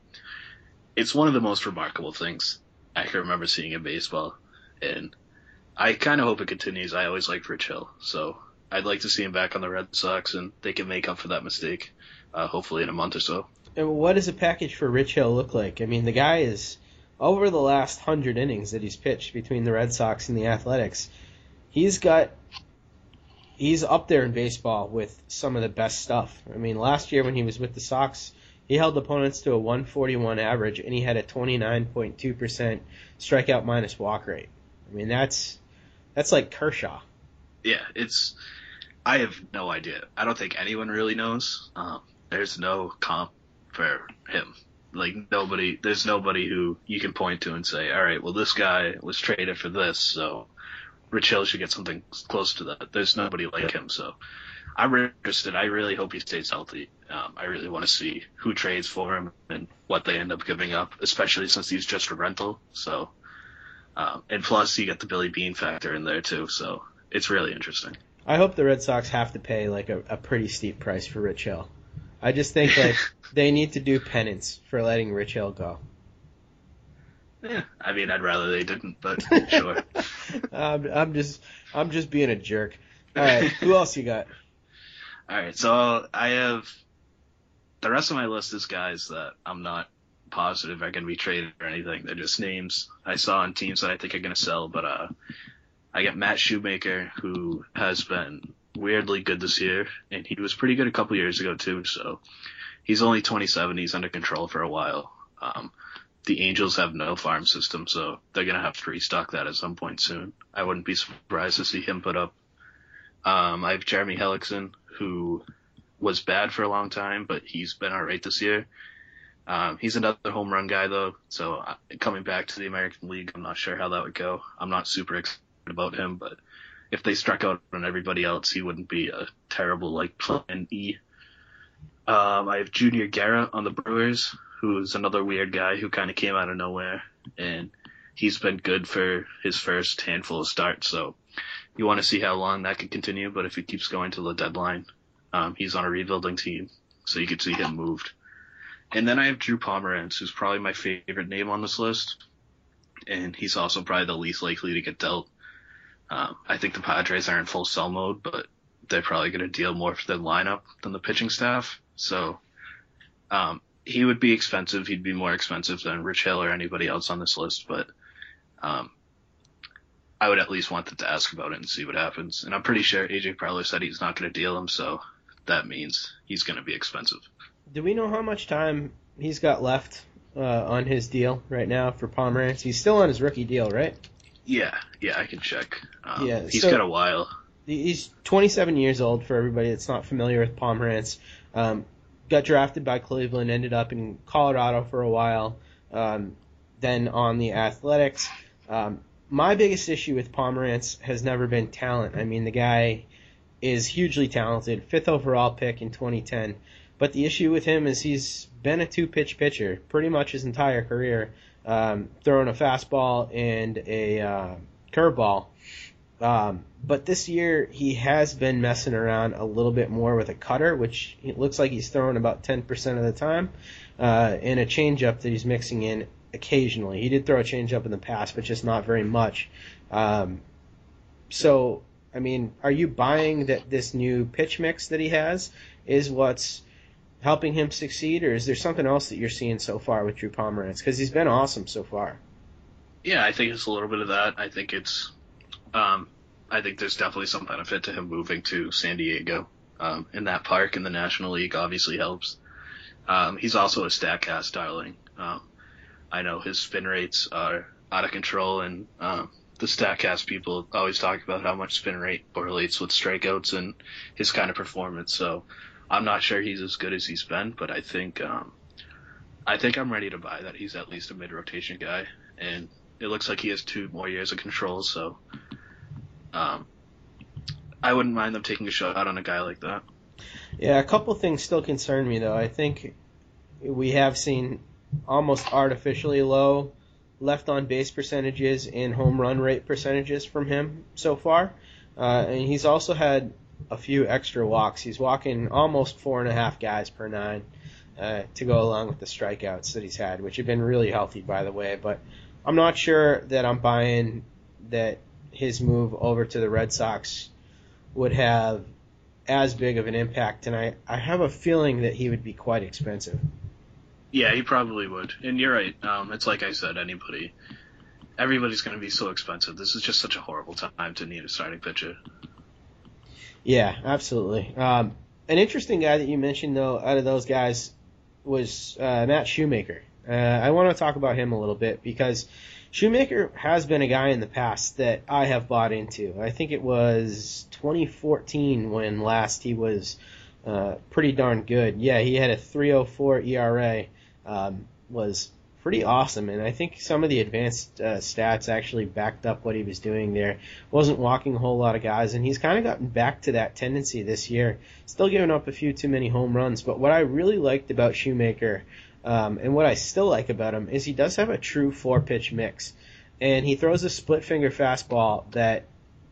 it's one of the most remarkable things I can remember seeing in baseball, and I kind of hope it continues. I always liked Rich Hill, so I'd like to see him back on the Red Sox, and they can make up for that mistake, uh, hopefully in a month or so. And what does a package for Rich Hill look like? I mean, the guy is over the last hundred innings that he's pitched between the Red Sox and the Athletics. He's got he's up there in baseball with some of the best stuff. I mean, last year when he was with the Sox, he held opponents to a 141 average, and he had a 29.2% strikeout minus walk rate. I mean, that's that's like Kershaw. Yeah, it's. I have no idea. I don't think anyone really knows. Um, there's no comp for him. Like nobody, there's nobody who you can point to and say, all right, well this guy was traded for this, so Rich Hill should get something close to that. There's nobody like him, so I'm interested. I really hope he stays healthy. Um, I really want to see who trades for him and what they end up giving up, especially since he's just a rental. So, um, and plus you get the Billy Beane factor in there too. So it's really interesting. I hope the Red Sox have to pay like a, a pretty steep price for Rich Hill. I just think like they need to do penance for letting Rich Hill go. Yeah, I mean, I'd rather they didn't, but sure. I'm, I'm just I'm just being a jerk. All right, who else you got? All right, so I have the rest of my list is guys that I'm not positive are going to be traded or anything. They're just names I saw on teams that I think are going to sell. But uh, I got Matt Shoemaker, who has been weirdly good this year, and he was pretty good a couple years ago too. So he's only 27. He's under control for a while. Um, the Angels have no farm system, so they're gonna have to restock that at some point soon. I wouldn't be surprised to see him put up. Um, I have Jeremy Hellickson, who was bad for a long time, but he's been alright this year. Um, he's another home run guy though, so uh, coming back to the American League, I'm not sure how that would go. I'm not super excited about him, but if they struck out on everybody else, he wouldn't be a terrible like plan E. Um, I have Junior Guerra on the Brewers, who's another weird guy who kind of came out of nowhere, and he's been good for his first handful of starts. So you want to see how long that can continue. But if he keeps going to the deadline, um, he's on a rebuilding team, so you could see him moved. And then I have Drew Pomeranz, who's probably my favorite name on this list, and he's also probably the least likely to get dealt. Um, I think the Padres are in full sell mode, but they're probably going to deal more for the lineup than the pitching staff. So um, he would be expensive. He'd be more expensive than Rich Hill or anybody else on this list, but um, I would at least want them to ask about it and see what happens. And I'm pretty sure AJ Preller said he's not going to deal him, so that means he's going to be expensive. Do we know how much time he's got left uh, on his deal right now for Pomeranz? He's still on his rookie deal, right? Yeah, yeah, I can check. Um, Yeah, he's so- got a while. He's 27 years old for everybody that's not familiar with Pomeranz. Um, got drafted by Cleveland, ended up in Colorado for a while, um, then on the Athletics. Um, my biggest issue with Pomeranz has never been talent. I mean, the guy is hugely talented, fifth overall pick in 2010. But the issue with him is he's been a two-pitch pitcher pretty much his entire career, um, throwing a fastball and a uh, curveball. Um, but this year he has been messing around a little bit more with a cutter, which it looks like he's throwing about 10% of the time, uh, and a changeup that he's mixing in occasionally. He did throw a changeup in the past, but just not very much. Um, so, I mean, are you buying that this new pitch mix that he has is what's helping him succeed, or is there something else that you're seeing so far with Drew Pomeranz? Because he's been awesome so far. Yeah, I think it's a little bit of that. I think it's, um, I think there's definitely some benefit to him moving to San Diego. Um, in that park in the National League obviously helps. Um, he's also a Statcast darling. Um, I know his spin rates are out of control, and um, the Statcast people always talk about how much spin rate correlates with strikeouts and his kind of performance. So I'm not sure he's as good as he's been, but I think um, I think I'm ready to buy that he's at least a mid rotation guy, and it looks like he has two more years of control. So um, I wouldn't mind them taking a shot on a guy like that. Yeah, a couple things still concern me though. I think we have seen almost artificially low left on base percentages and home run rate percentages from him so far. Uh, and he's also had a few extra walks. He's walking almost four and a half guys per nine uh, to go along with the strikeouts that he's had, which have been really healthy, by the way. But I'm not sure that I'm buying that his move over to the Red Sox would have as big of an impact, and I, I have a feeling that he would be quite expensive. Yeah, he probably would. And you're right. Um, it's like I said, anybody, everybody's going to be so expensive. This is just such a horrible time to need a starting pitcher. Yeah, absolutely. Um, an interesting guy that you mentioned, though, out of those guys was uh, Matt Shoemaker. Uh, I want to talk about him a little bit because Shoemaker has been a guy in the past that I have bought into. I think it was 2014 when last he was uh, pretty darn good. Yeah, he had a 3.04 ERA, um, was pretty awesome, and I think some of the advanced uh, stats actually backed up what he was doing there. Wasn't walking a whole lot of guys, and he's kind of gotten back to that tendency this year. Still giving up a few too many home runs, but what I really liked about Shoemaker. Um, and what I still like about him is he does have a true four pitch mix. And he throws a split finger fastball that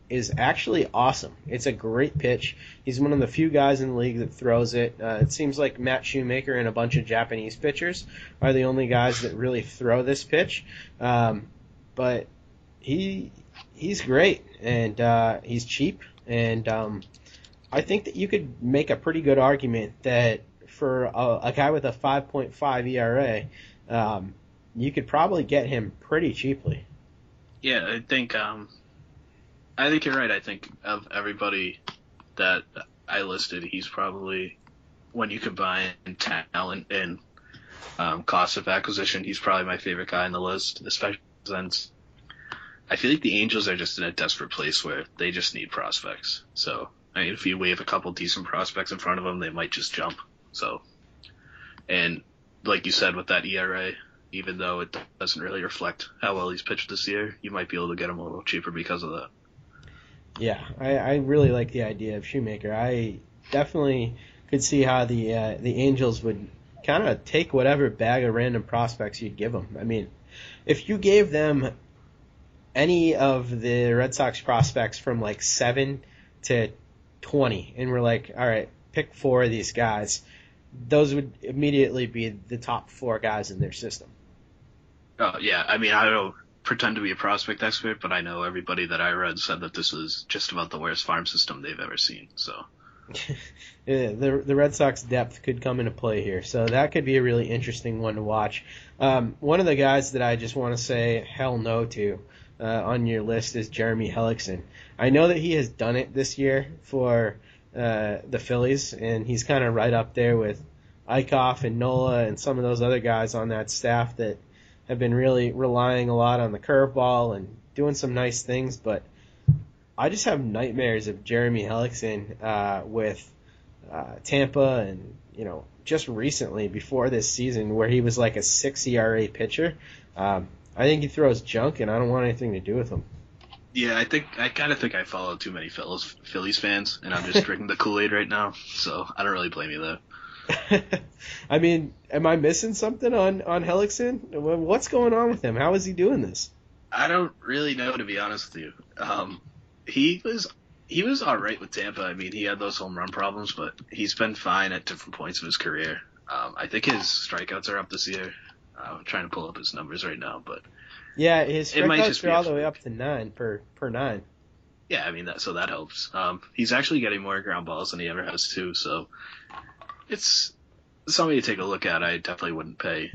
is actually awesome. It's a great pitch. He's one of the few guys in the league that throws it. Uh, it seems like Matt Shoemaker and a bunch of Japanese pitchers are the only guys that really throw this pitch. Um, but he he's great and uh, he's cheap and um, I think that you could make a pretty good argument that for a, a guy with a 5.5 ERA, um, you could probably get him pretty cheaply. Yeah, I think um, I think you're right. I think of everybody that I listed, he's probably when you combine talent and um, cost of acquisition, he's probably my favorite guy on the list, especially since I feel like the Angels are just in a desperate place where they just need prospects. So I mean, if you wave a couple decent prospects in front of them, they might just jump. So, and like you said with that ERA, even though it doesn't really reflect how well he's pitched this year, you might be able to get him a little cheaper because of that. Yeah, I, I really like the idea of Shoemaker. I definitely could see how the uh, the Angels would kind of take whatever bag of random prospects you'd give them. I mean, if you gave them any of the Red Sox prospects from like seven to twenty, and we're like, all right, pick four of these guys, those would immediately be the top four guys in their system. Oh yeah, I mean I don't pretend to be a prospect expert, but I know everybody that I read said that this was just about the worst farm system they've ever seen. So yeah, the the Red Sox depth could come into play here, so that could be a really interesting one to watch. Um, one of the guys that I just want to say hell no to uh, on your list is Jeremy Hellickson. I know that he has done it this year for uh, the Phillies, and he's kind of right up there with Eickhoff and Nola and some of those other guys on that staff that have been really relying a lot on the curveball and doing some nice things, but I just have nightmares of Jeremy Hellickson uh, with uh, Tampa and you know just recently before this season where he was like a six ERA pitcher. Um, I think he throws junk, and I don't want anything to do with him. yeah, I think I kind of think I follow too many Phillies Phillies fans, and I'm just drinking the Kool Aid right now. So I don't really blame you there. I mean, am I missing something on on Hellickson? What's going on with him? How is he doing this? I don't really know to be honest with you. Um, he was he was all right with Tampa. I mean, he had those home run problems, but he's been fine at different points of his career. Um, I think his strikeouts are up this year. Uh, I'm trying to pull up his numbers right now, but Yeah, his might strikeouts are be all the way up to nine per per nine. yeah, I mean that so that helps. Um, he's actually getting more ground balls than he ever has too, so it's something to take a look at. I definitely wouldn't pay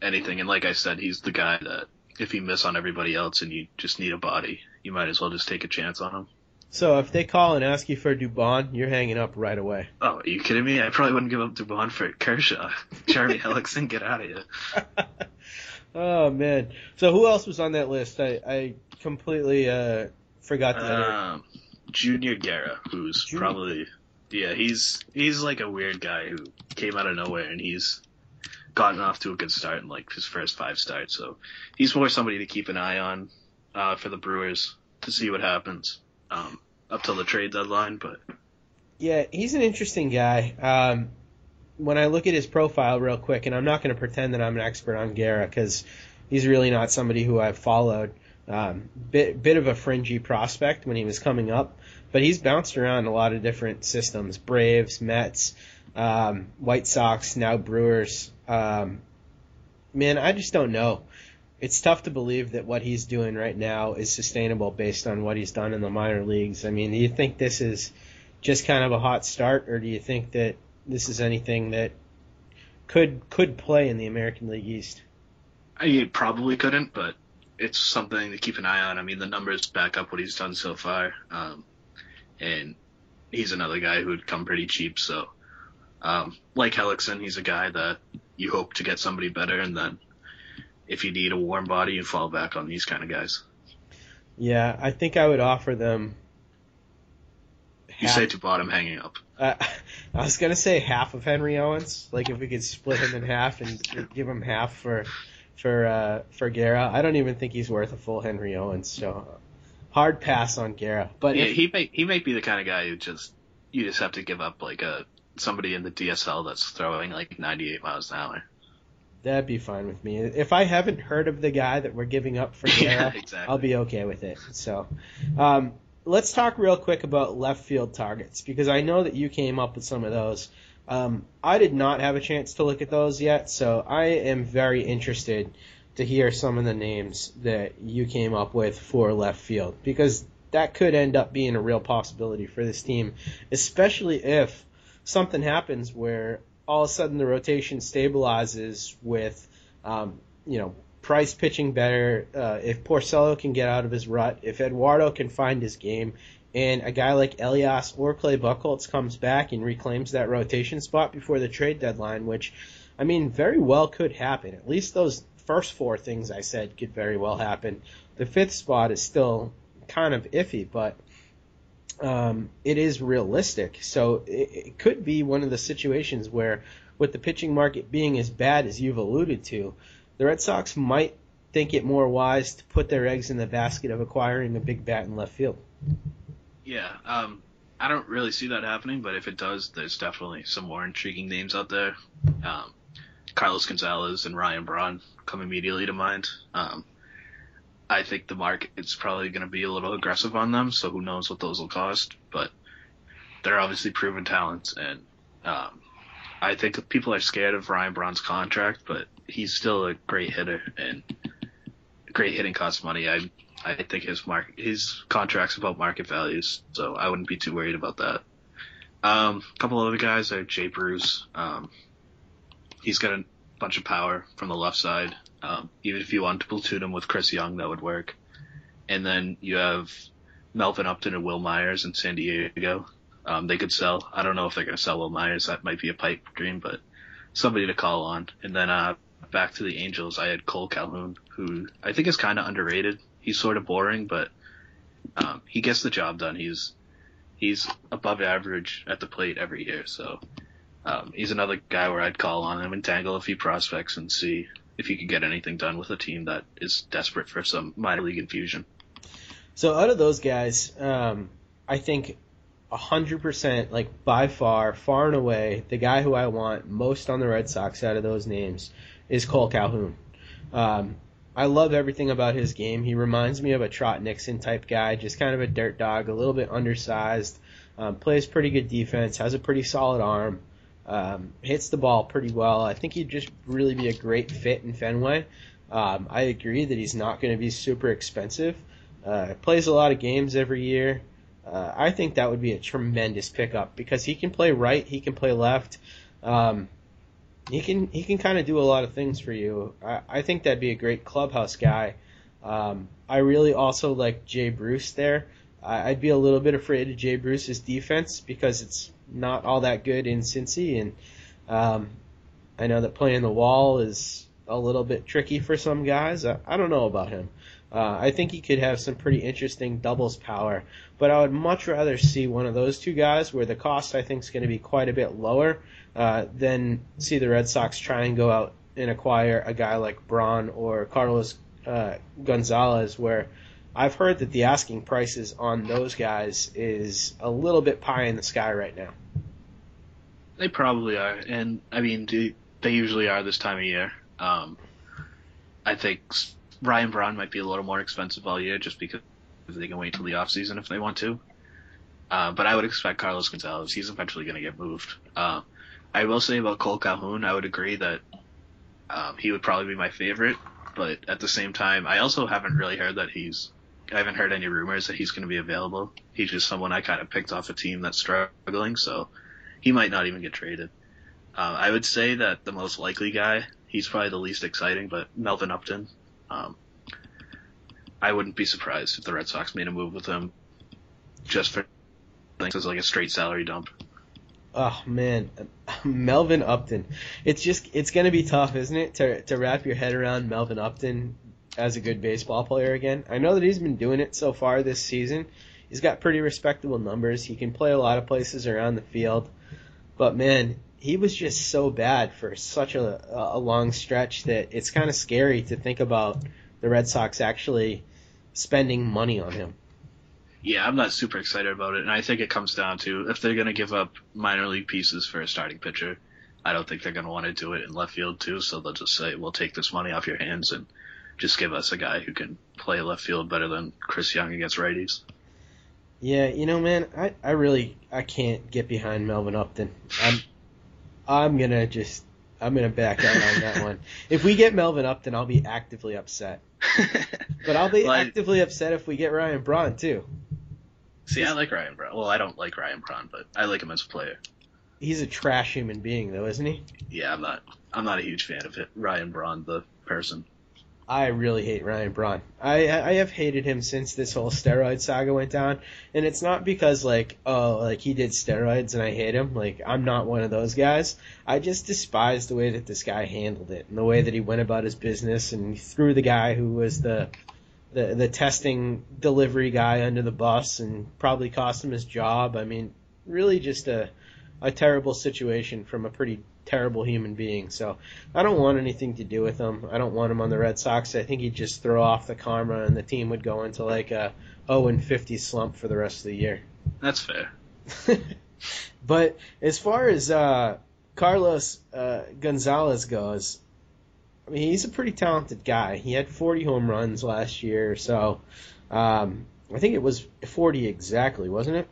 anything. And like I said, he's the guy that if you miss on everybody else and you just need a body, you might as well just take a chance on him. So if they call and ask you for Dubon, you're hanging up right away. Oh, are you kidding me? I probably wouldn't give up Dubon for Kershaw. Jeremy Hellickson, get out of here. Oh man. So who else was on that list? I, I completely uh, forgot the. Um, Junior Guerra, who's Junior. probably yeah, he's he's like a weird guy who came out of nowhere and he's gotten off to a good start in like his first five starts. So he's more somebody to keep an eye on uh, for the Brewers to see what happens um, up till the trade deadline. But Yeah, he's an interesting guy. Um, when I look at his profile real quick, and I'm not going to pretend that I'm an expert on Guerra because he's really not somebody who I've followed. Um, bit bit of a fringy prospect when he was coming up, but he's bounced around a lot of different systems: Braves, Mets, um, White Sox, now Brewers. Um, man, I just don't know. It's tough to believe that what he's doing right now is sustainable based on what he's done in the minor leagues. I mean, do you think this is just kind of a hot start, or do you think that this is anything that could could play in the American League East? I probably couldn't, but it's something to keep an eye on. I mean, the numbers back up what he's done so far, um, and he's another guy who would come pretty cheap. So, um, like Hellickson, he's a guy that you hope to get somebody better, and then if you need a warm body, you fall back on these kind of guys. Yeah, I think I would offer them. You say to bottom hanging up. Uh, I was gonna say half of Henry Owens, like if we could split him in half and give him half for for uh, for Guerra. I don't even think he's worth a full Henry Owens, so hard pass on Guerra. But Yeah, if- he may he might be the kind of guy who just you just have to give up like a somebody in the DSL that's throwing like 98 miles an hour. That'd be fine with me. If I haven't heard of the guy that we're giving up for Yeah, exactly. I'll be okay with it. So, um, let's talk real quick about left field targets because I know that you came up with some of those. Um, I did not have a chance to look at those yet, so I am very interested to hear some of the names that you came up with for left field because that could end up being a real possibility for this team, especially if something happens where all of a sudden the rotation stabilizes with, um, you know, Price pitching better, uh, if Porcello can get out of his rut, if Eduardo can find his game, and a guy like Elias or Clay Buchholz comes back and reclaims that rotation spot before the trade deadline, which, I mean, very well could happen. At least those first four things I said could very well happen. The fifth spot is still kind of iffy, but um, it is realistic. So it, it could be one of the situations where, with the pitching market being as bad as you've alluded to, the Red Sox might think it more wise to put their eggs in the basket of acquiring a big bat in left field. Yeah, um, I don't really see that happening, but if it does, there's definitely some more intriguing names out there. Um, Carlos Gonzalez and Ryan Braun come immediately to mind. Um, I think the market's probably going to be a little aggressive on them, so who knows what those will cost. But they're obviously proven talents, and um, I think people are scared of Ryan Braun's contract, but he's still a great hitter and great hitting costs money. I I think his mark his contract's about market values, so I wouldn't be too worried about that. Um, a couple other guys are Jay Bruce. Um, he's got a bunch of power from the left side. Um, even if you want to platoon him with Chris Young, that would work. And then you have Melvin Upton and Wil Myers in San Diego. Um, they could sell. I don't know if they're going to sell Wil Myers. That might be a pipe dream, but somebody to call on. And then uh, back to the Angels, I had Cole Calhoun, who I think is kind of underrated. He's sort of boring, but um, he gets the job done. He's he's above average at the plate every year, so um, he's another guy where I'd call on him and tangle a few prospects and see if he could get anything done with a team that is desperate for some minor league infusion. So out of those guys, um, I think hundred percent, like by far, far and away, the guy who I want most on the Red Sox out of those names is Cole Calhoun. Um, I love everything about his game. He reminds me of a Trot Nixon type guy, just kind of a dirt dog, a little bit undersized, um, plays pretty good defense, has a pretty solid arm, um, hits the ball pretty well. I think he'd just really be a great fit in Fenway. Um, I agree that he's not going to be super expensive. Uh, plays a lot of games every year. Uh, I think that would be a tremendous pickup because he can play right, he can play left. Um, he can he can kind of do a lot of things for you. I, I think that'd be a great clubhouse guy. Um, I really also like Jay Bruce there. I, I'd be a little bit afraid of Jay Bruce's defense because it's not all that good in Cincy, and um, I know that playing the wall is a little bit tricky for some guys. I, I don't know about him. Uh, I think he could have some pretty interesting doubles power, but I would much rather see one of those two guys where the cost I think is going to be quite a bit lower uh, than see the Red Sox try and go out and acquire a guy like Braun or Carlos uh, Gonzalez, where I've heard that the asking prices on those guys is a little bit pie in the sky right now. They probably are, and I mean, they usually are this time of year. Um, I think Ryan Braun might be a little more expensive all year just because they can wait till the off season if they want to. Uh, but I would expect Carlos Gonzalez. He's eventually going to get moved. Uh, I will say about Cole Calhoun, I would agree that um, he would probably be my favorite. But at the same time, I also haven't really heard that he's. I haven't heard any rumors that he's going to be available. He's just someone I kind of picked off a team that's struggling, so he might not even get traded. Uh, I would say that the most likely guy, he's probably the least exciting, but Melvin Upton. Um, I wouldn't be surprised if the Red Sox made a move with him just for things as like a straight salary dump. Oh man, Melvin Upton. It's just it's gonna be tough, isn't it, to to wrap your head around Melvin Upton as a good baseball player again. I know that he's been doing it so far this season. He's got pretty respectable numbers. He can play a lot of places around the field, but man, he was just so bad for such a a long stretch that it's kind of scary to think about the Red Sox actually spending money on him. Yeah, I'm not super excited about it, and I think it comes down to if they're going to give up minor league pieces for a starting pitcher, I don't think they're going to want to do it in left field too. So they'll just say, "We'll take this money off your hands and just give us a guy who can play left field better than Chris Young against righties." Yeah, you know, man, I, I really I can't get behind Melvin Upton. I'm I'm gonna just I'm gonna back out on that one. If we get Melvin Upton, I'll be actively upset. but I'll be I- actively upset if we get Ryan Braun too. See, I like Ryan Braun. Well, I don't like Ryan Braun, but I like him as a player. He's a trash human being, though, isn't he? Yeah, I'm not. I'm not a huge fan of it. Ryan Braun, the person. I really hate Ryan Braun. I I have hated him since this whole steroid saga went down, and it's not because like oh like he did steroids and I hate him. Like I'm not one of those guys. I just despise the way that this guy handled it and the way that he went about his business and threw the guy who was the the the testing delivery guy under the bus and probably cost him his job. I mean, really just a a terrible situation from a pretty terrible human being. So I don't want anything to do with him. I don't want him on the Red Sox. I think he'd just throw off the karma and the team would go into like a 0 and 50 slump for the rest of the year. That's fair. but as far as uh, Carlos uh, Gonzalez goes, I mean, he's a pretty talented guy. He had 40 home runs last year, so um, I think it was 40 exactly, wasn't it?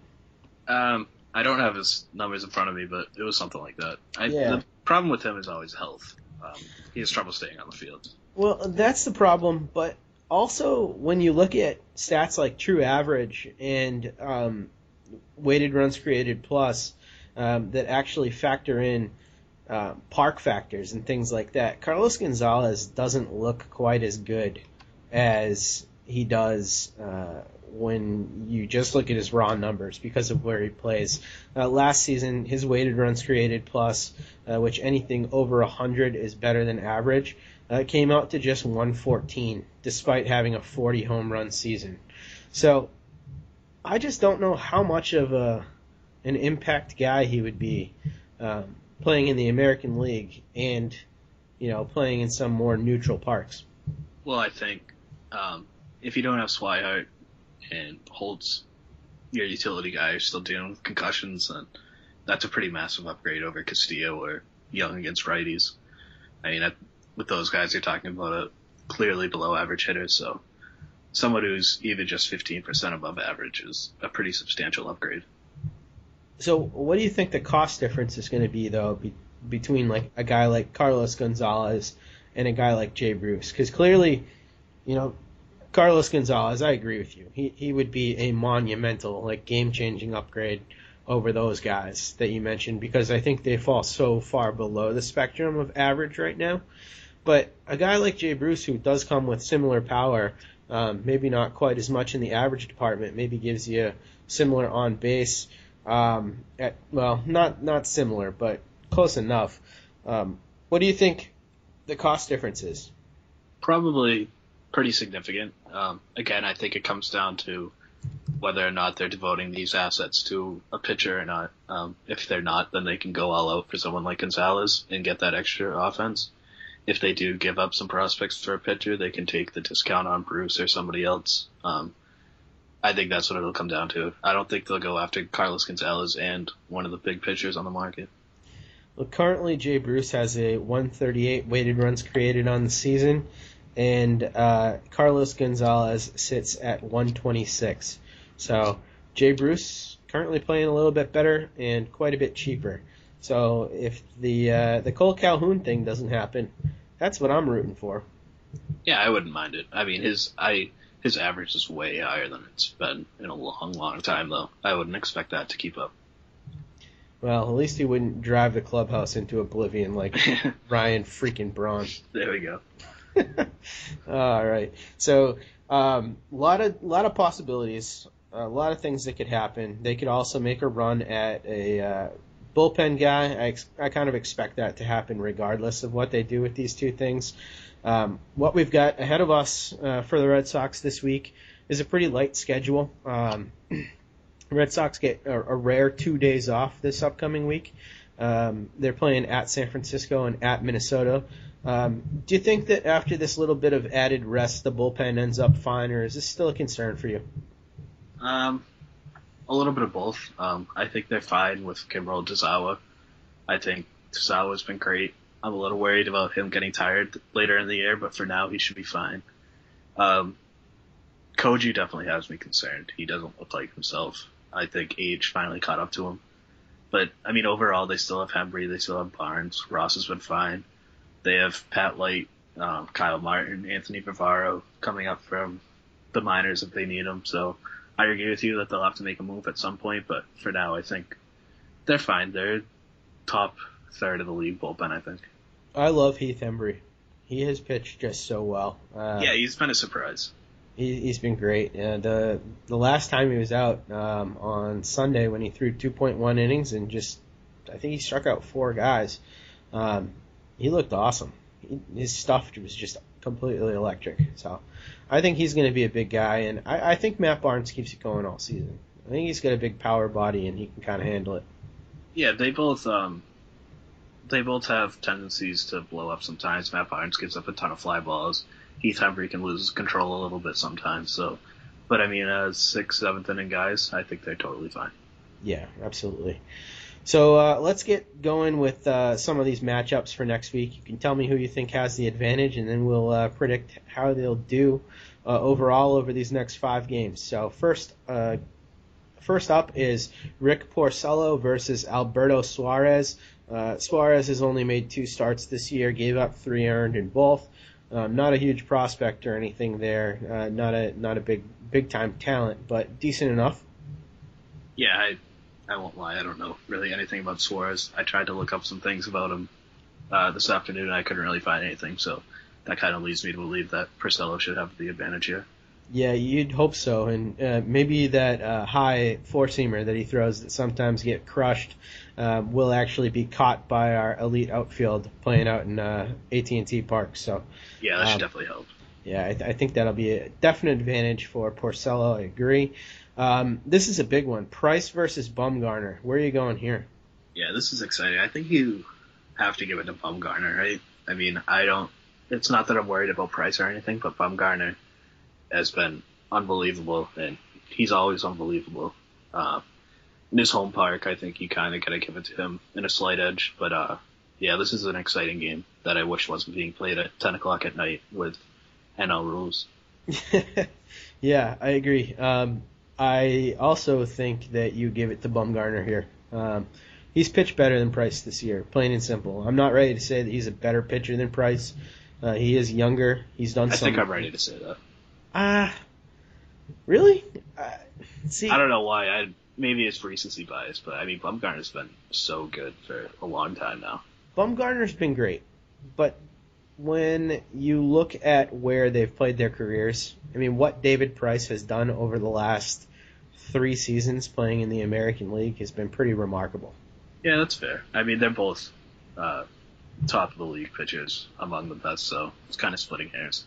Um, I don't have his numbers in front of me, but it was something like that. I, Yeah. The problem with him is always health. Um, he has trouble staying on the field. Well, that's the problem, but also when you look at stats like true average and um, weighted runs created plus um, that actually factor in uh, park factors and things like that, Carlos Gonzalez doesn't look quite as good as he does uh, when you just look at his raw numbers because of where he plays. Uh, last season, his weighted runs created plus, uh, which anything over 100 is better than average, uh, came out to just 114, despite having a 40 home run season. So I just don't know how much of a an impact guy he would be um, playing in the American League and you know playing in some more neutral parks. Well, I think um, if you don't have Swihart and Holt's, your utility guy, are still dealing with concussions, then that's a pretty massive upgrade over Castillo or Young against righties. I mean, with those guys, you're talking about a clearly below average hitter, so someone who's even just 15% above average is a pretty substantial upgrade. So, what do you think the cost difference is going to be, though, be, between like a guy like Carlos Gonzalez and a guy like Jay Bruce? Because clearly, you know, Carlos Gonzalez, I agree with you. He he would be a monumental, like game changing upgrade over those guys that you mentioned because I think they fall so far below the spectrum of average right now. But a guy like Jay Bruce, who does come with similar power, um, maybe not quite as much in the average department, maybe gives you a similar on base. Um, at, well, not not similar, but close enough. Um, what do you think the cost difference is? Probably pretty significant. Um, again, I think it comes down to whether or not they're devoting these assets to a pitcher or not. Um, if they're not, then they can go all out for someone like Gonzalez and get that extra offense. If they do give up some prospects for a pitcher, they can take the discount on Bruce or somebody else. Um, I think that's what it'll come down to. I don't think they'll go after Carlos Gonzalez and one of the big pitchers on the market. Well, currently Jay Bruce has a 138 weighted runs created on the season, and uh, Carlos Gonzalez sits at 126. So Jay Bruce currently playing a little bit better and quite a bit cheaper. So if the uh, the Kole Calhoun thing doesn't happen, that's what I'm rooting for. Yeah, I wouldn't mind it. I mean, his I his average is way higher than it's been in a long, long time, though. I wouldn't expect that to keep up. Well, at least he wouldn't drive the clubhouse into oblivion like Ryan freaking Braun. There we go. All right. So, a um, lot of lot of possibilities, a lot of things that could happen. They could also make a run at a uh, bullpen guy. I ex- I kind of expect that to happen regardless of what they do with these two things. Um, what we've got ahead of us uh, for the Red Sox this week is a pretty light schedule. Um, Red Sox get a, a rare two days off this upcoming week. Um, they're playing at San Francisco and at Minnesota. Um, do you think that after this little bit of added rest, the bullpen ends up fine, or is this still a concern for you? Um, a little bit of both. Um, I think they're fine with Kimbrel Tazawa. I think Tazawa's been great. I'm a little worried about him getting tired later in the year, but for now he should be fine. Um, Koji definitely has me concerned. He doesn't look like himself. I think age finally caught up to him. But I mean, overall, they still have Hembree, they still have Barnes. Ross has been fine. They have Pat Light, um, Kyle Martin, Anthony Varvaro coming up from the minors if they need them. So I agree with you that they'll have to make a move at some point, but for now, I think they're fine. They're top third of the league bullpen, I think. I love Heath Hembree. He has pitched just so well. Uh, yeah, he's been a surprise. he, he's been great. And uh, the last time he was out um, on Sunday when he threw 2.1 innings and just, I think he struck out four guys. Um, he looked awesome. He, his stuff was just completely electric. So I think he's going to be a big guy, and I, I think Matt Barnes keeps it going all season. I think he's got a big power body and he can kind of handle it. Yeah, they both um, they both have tendencies to blow up sometimes. Matt Barnes gives up a ton of fly balls. Heath Hembree can lose control a little bit sometimes. So, but I mean, as sixth, seventh inning guys, I think they're totally fine. Yeah, absolutely. So uh, let's get going with uh, some of these matchups for next week. You can tell me who you think has the advantage, and then we'll uh, predict how they'll do uh, overall over these next five games. So first, uh, first up is Rick Porcello versus Alberto Suarez. Uh, Suarez has only made two starts this year, gave up three earned in both. Um, not a huge prospect or anything there. Not a not a big big time talent, but decent enough. Yeah, I I won't lie. I don't know really anything about Suarez. I tried to look up some things about him uh, this afternoon, and I couldn't really find anything. So that kind of leads me to believe that Porcello should have the advantage here. Yeah, you'd hope so, and uh, maybe that uh, high four seamer that he throws that sometimes get crushed um, will actually be caught by our elite outfield playing out in uh, AT&T Park. So Yeah, that should Um, definitely help. yeah, I, th- I think that'll be a definite advantage for Porcello. I agree. Um, this is a big one: Price versus Bumgarner. Where are you going here? Yeah, this is exciting. I think you have to give it to Bumgarner, right? I mean, I don't. It's not that I'm worried about Price or anything, but Bumgarner has been unbelievable, and he's always unbelievable. Uh, in his home park, I think you kind of gotta give it to him in a slight edge. But uh, yeah, this is an exciting game that I wish wasn't being played at 10 o'clock at night with NL rules. yeah, I agree. Um, I also think that you give it to Bumgarner here. Um, he's pitched better than Price this year, plain and simple. I'm not ready to say that he's a better pitcher than Price. Uh, he is younger. He's done I some. think I'm ready to say that. Ah, really? Uh, see, I don't know why. I maybe it's recency bias, but I mean Bumgarner's been so good for a long time now. Bumgarner's been great, but when you look at where they've played their careers, I mean, what David Price has done over the last three seasons playing in the American League has been pretty remarkable. Yeah, that's fair. I mean, they're both uh, top of the league pitchers among the best, so it's kind of splitting hairs.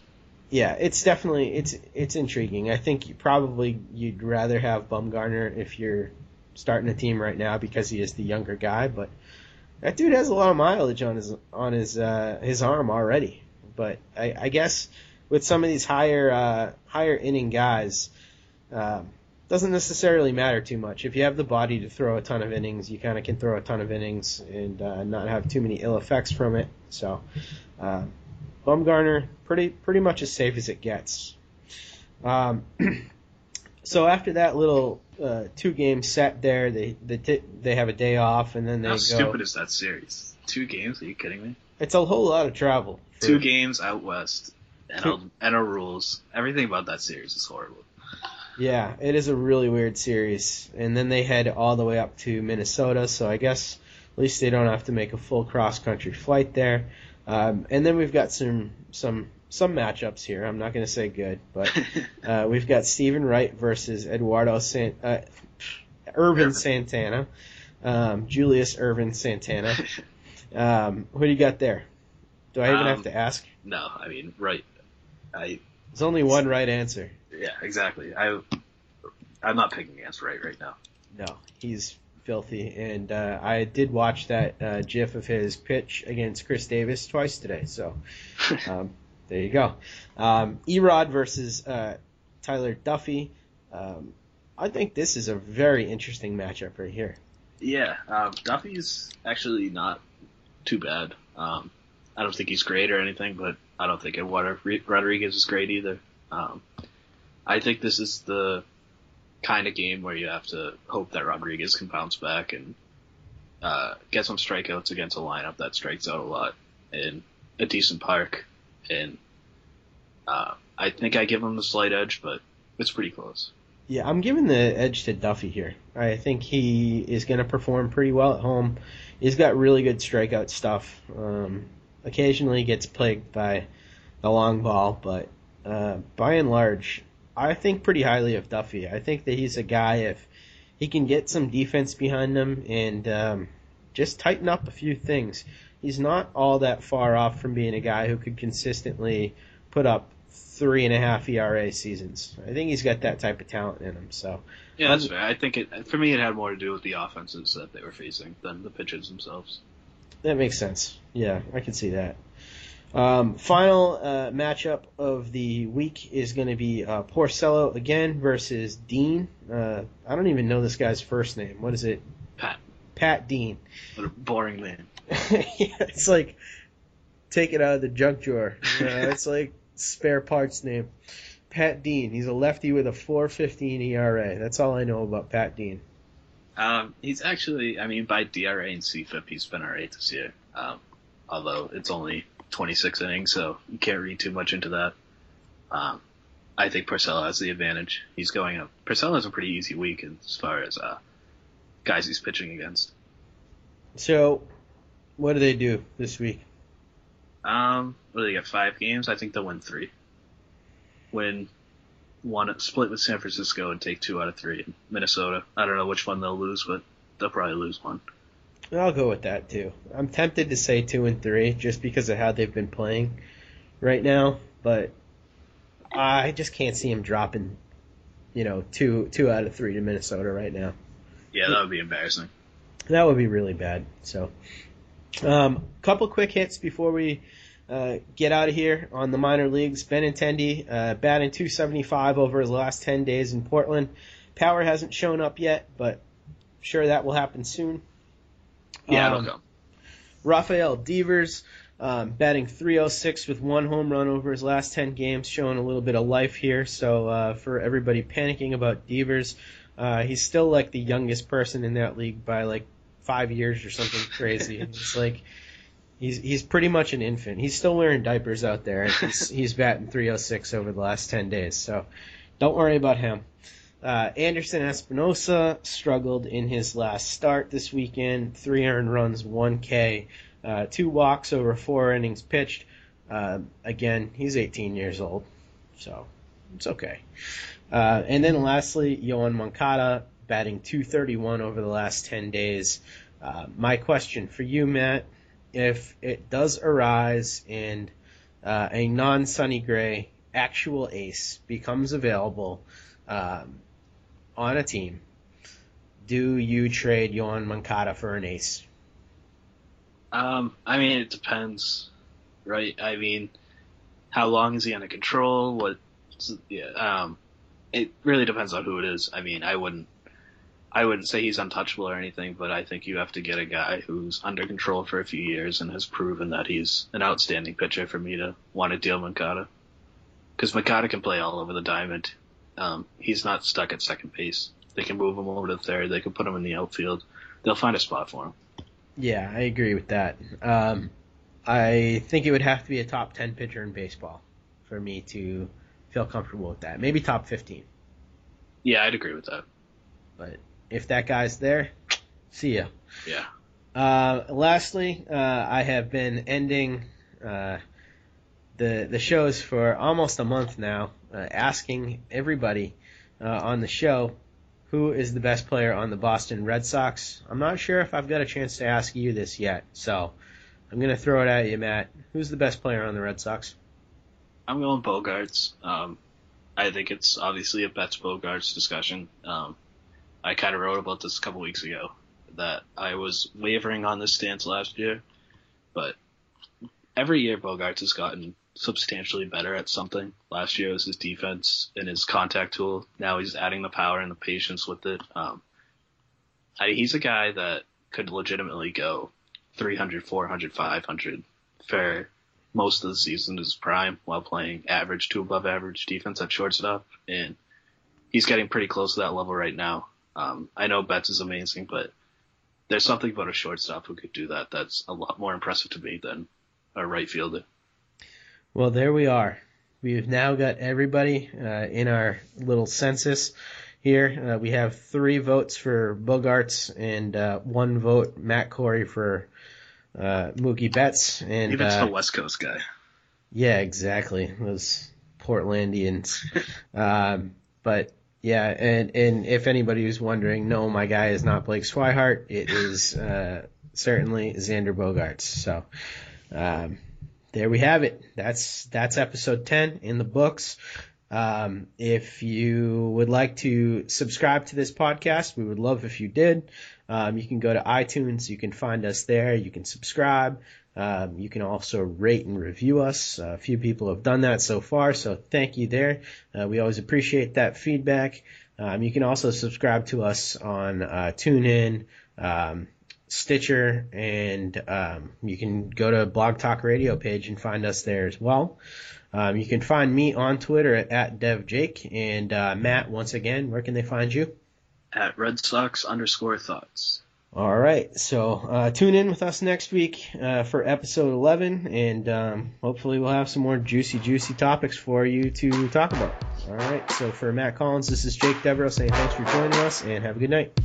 Yeah, it's definitely it's it's intriguing. I think you probably you'd rather have Bumgarner if you're starting a team right now because he is the younger guy, but that dude has a lot of mileage on his on his uh, his arm already. But I, I guess with some of these higher uh, higher inning guys, um, doesn't necessarily matter too much. If you have the body to throw a ton of innings, you kind of can throw a ton of innings and uh, not have too many ill effects from it. So. Uh, Bumgarner, pretty pretty much as safe as it gets. Um, so after that little uh, two game set there, they they t- they have a day off and then they How go. stupid is that series? Two games? Are you kidding me? It's a whole lot of travel. for- Two games out west. NL, NL rules. Everything about that series is horrible. Yeah, it is a really weird series. And then they head all the way up to Minnesota, so I guess at least they don't have to make a full cross country flight there. Um, and then we've got some some some matchups here. I'm not going to say good, but uh, we've got Stephen Wright versus Eduardo San, uh, Ervin Ervin. Santana, um, Julius Ervin Santana. Um, who do you got there? Do I even Um, have to ask? No, I mean, right. I There's only one right answer. Yeah, exactly. I I'm not picking against Wright right now. No, he's filthy, and uh, I did watch that uh, GIF of his pitch against Chris Davis twice today. So um, there you go. Um, Erod versus uh, Tyler Duffey. Um, I think this is a very interesting matchup right here. Yeah, um, Duffey's actually not too bad. Um, I don't think he's great or anything, but I don't think Eduardo Rodriguez is great either. Um, I think this is the kind of game where you have to hope that Rodriguez can bounce back and uh, get some strikeouts against a lineup that strikes out a lot in a decent park. And uh, I think I give him the slight edge, but it's pretty close. Yeah, I'm giving the edge to Duffey here. I think he is going to perform pretty well at home. He's got really good strikeout stuff. Um, occasionally gets plagued by the long ball, but uh, by and large, I think pretty highly of Duffey. I think that he's a guy if he can get some defense behind him and um, just tighten up a few things. He's not all that far off from being a guy who could consistently put up three and a half ERA seasons. I think he's got that type of talent in him. So Yeah, that's fair. I think it for me it had more to do with the offenses that they were facing than the pitchers themselves. that makes sense. Yeah, I can see that. Um, final uh, matchup of the week is going to be uh, Porcello again versus Dean. Uh, I don't even know this guy's first name. What is it? Pat, Pat Dean. what a boring man. yeah, it's like take it out of the junk drawer. You know, it's like spare parts name. Pat Dean. He's a lefty with a 4.15 ERA. That's all I know about Pat Dean. Um, he's actually, I mean, by DRA and CFIP, he's been alright this year. Um, although it's only 26 innings, so you can't read too much into that. Um, I think Porcello has the advantage. He's going up. Porcello has a pretty easy week as far as uh, guys he's pitching against. So, what do they do this week? Um, what do they get? Five games. I think they'll win three. Win one, split with San Francisco, and take two out of three in Minnesota. I don't know which one they'll lose, but they'll probably lose one. I'll go with that too. I'm tempted to say two and three just because of how they've been playing right now, but I just can't see him dropping, you know, two two out of three to Minnesota right now. Yeah, that would be embarrassing. That would be really bad. So, um, couple quick hits before we uh, get out of here on the minor leagues. Benintendi uh, batting 275 over his last 10 days in Portland. Power hasn't shown up yet, but sure that will happen soon. Yeah, Um, it'll come. Rafael Devers um, batting 306 with one home run over his last 10 games, showing a little bit of life here. So uh, for everybody panicking about Devers, uh, he's still like the youngest person in that league by like five years or something crazy. it's like he's he's pretty much an infant. He's still wearing diapers out there. He's, he's batting 306 over the last 10 days. So don't worry about him. Uh, Anderson Espinoza struggled in his last start this weekend. Three earned runs, one K, uh, two walks over four innings pitched. Uh, again, he's 18 years old, so it's okay. Uh, and then lastly, Yoan Moncada batting 231 over the last 10 days. Uh, my question for you, Matt, if it does arise and uh, a non-Sonny Gray actual ace becomes available um, on a team, do you trade Yoan Moncada for an ace? Um, I mean, it depends, right? I mean, how long is he under control? What? Yeah. Um, it really depends on who it is. I mean, I wouldn't, I wouldn't say he's untouchable or anything, but I think you have to get a guy who's under control for a few years and has proven that he's an outstanding pitcher for me to want to deal Moncada. Because Moncada can play all over the diamond. Um, he's not stuck at second base. They can move him over to third. They can put him in the outfield. They'll find a spot for him. Yeah, I agree with that. Um, I think it would have to be a top 10 pitcher in baseball for me to feel comfortable with that. Maybe top 15. Yeah, I'd agree with that. But if that guy's there, see ya. Yeah. Uh, lastly, uh, I have been ending uh, the the shows for almost a month now, asking everybody uh, on the show who is the best player on the Boston Red Sox. I'm not sure if I've got a chance to ask you this yet, so I'm gonna throw it at you, Matt. Who's the best player on the Red Sox? I'm going Bogaerts. Um, I think it's obviously a Betts Bogaerts discussion. Um, I kind of wrote about this a couple weeks ago that I was wavering on this stance last year, but every year Bogaerts has gotten substantially better at something. Last year was his defense and his contact tool. Now he's adding the power and the patience with it. Um, I, he's a guy that could legitimately go 300, 400, 500 for most of the season is prime while playing average to above average defense at shortstop, and he's getting pretty close to that level right now. Um, I know Betts is amazing, but there's something about a shortstop who could do that that's a lot more impressive to me than a right fielder. Well, there we are. We've now got everybody uh, in our little census here. Uh, we have three votes for Bogaerts and uh, one vote Matt Corey for uh, Mookie Betts. And Even uh, the West Coast guy. yeah, exactly. Those Portlandians. um, but yeah, and and if anybody was wondering, no, my guy is not Blake Swihart. It is uh, certainly Xander Bogaerts. So um, there we have it. That's that's episode ten in the books. Um, if you would like to subscribe to this podcast, we would love if you did. Um, you can go to iTunes. You can find us there. You can subscribe. Um, you can also rate and review us. Uh, a few people have done that so far, so thank you there. Uh, we always appreciate that feedback. Um, you can also subscribe to us on uh, TuneIn, um, Stitcher, and um, you can go to Blog Talk Radio page and find us there as well. Um, you can find me on Twitter at, at DevJake. And uh, Matt, once again, where can they find you? At Red Sox underscore thoughts. All right, so uh, tune in with us next week uh, for episode 11, and um, hopefully we'll have some more juicy, juicy topics for you to talk about. All right, so for Matt Collins, this is Jake Devereaux saying thanks for joining us, and have a good night.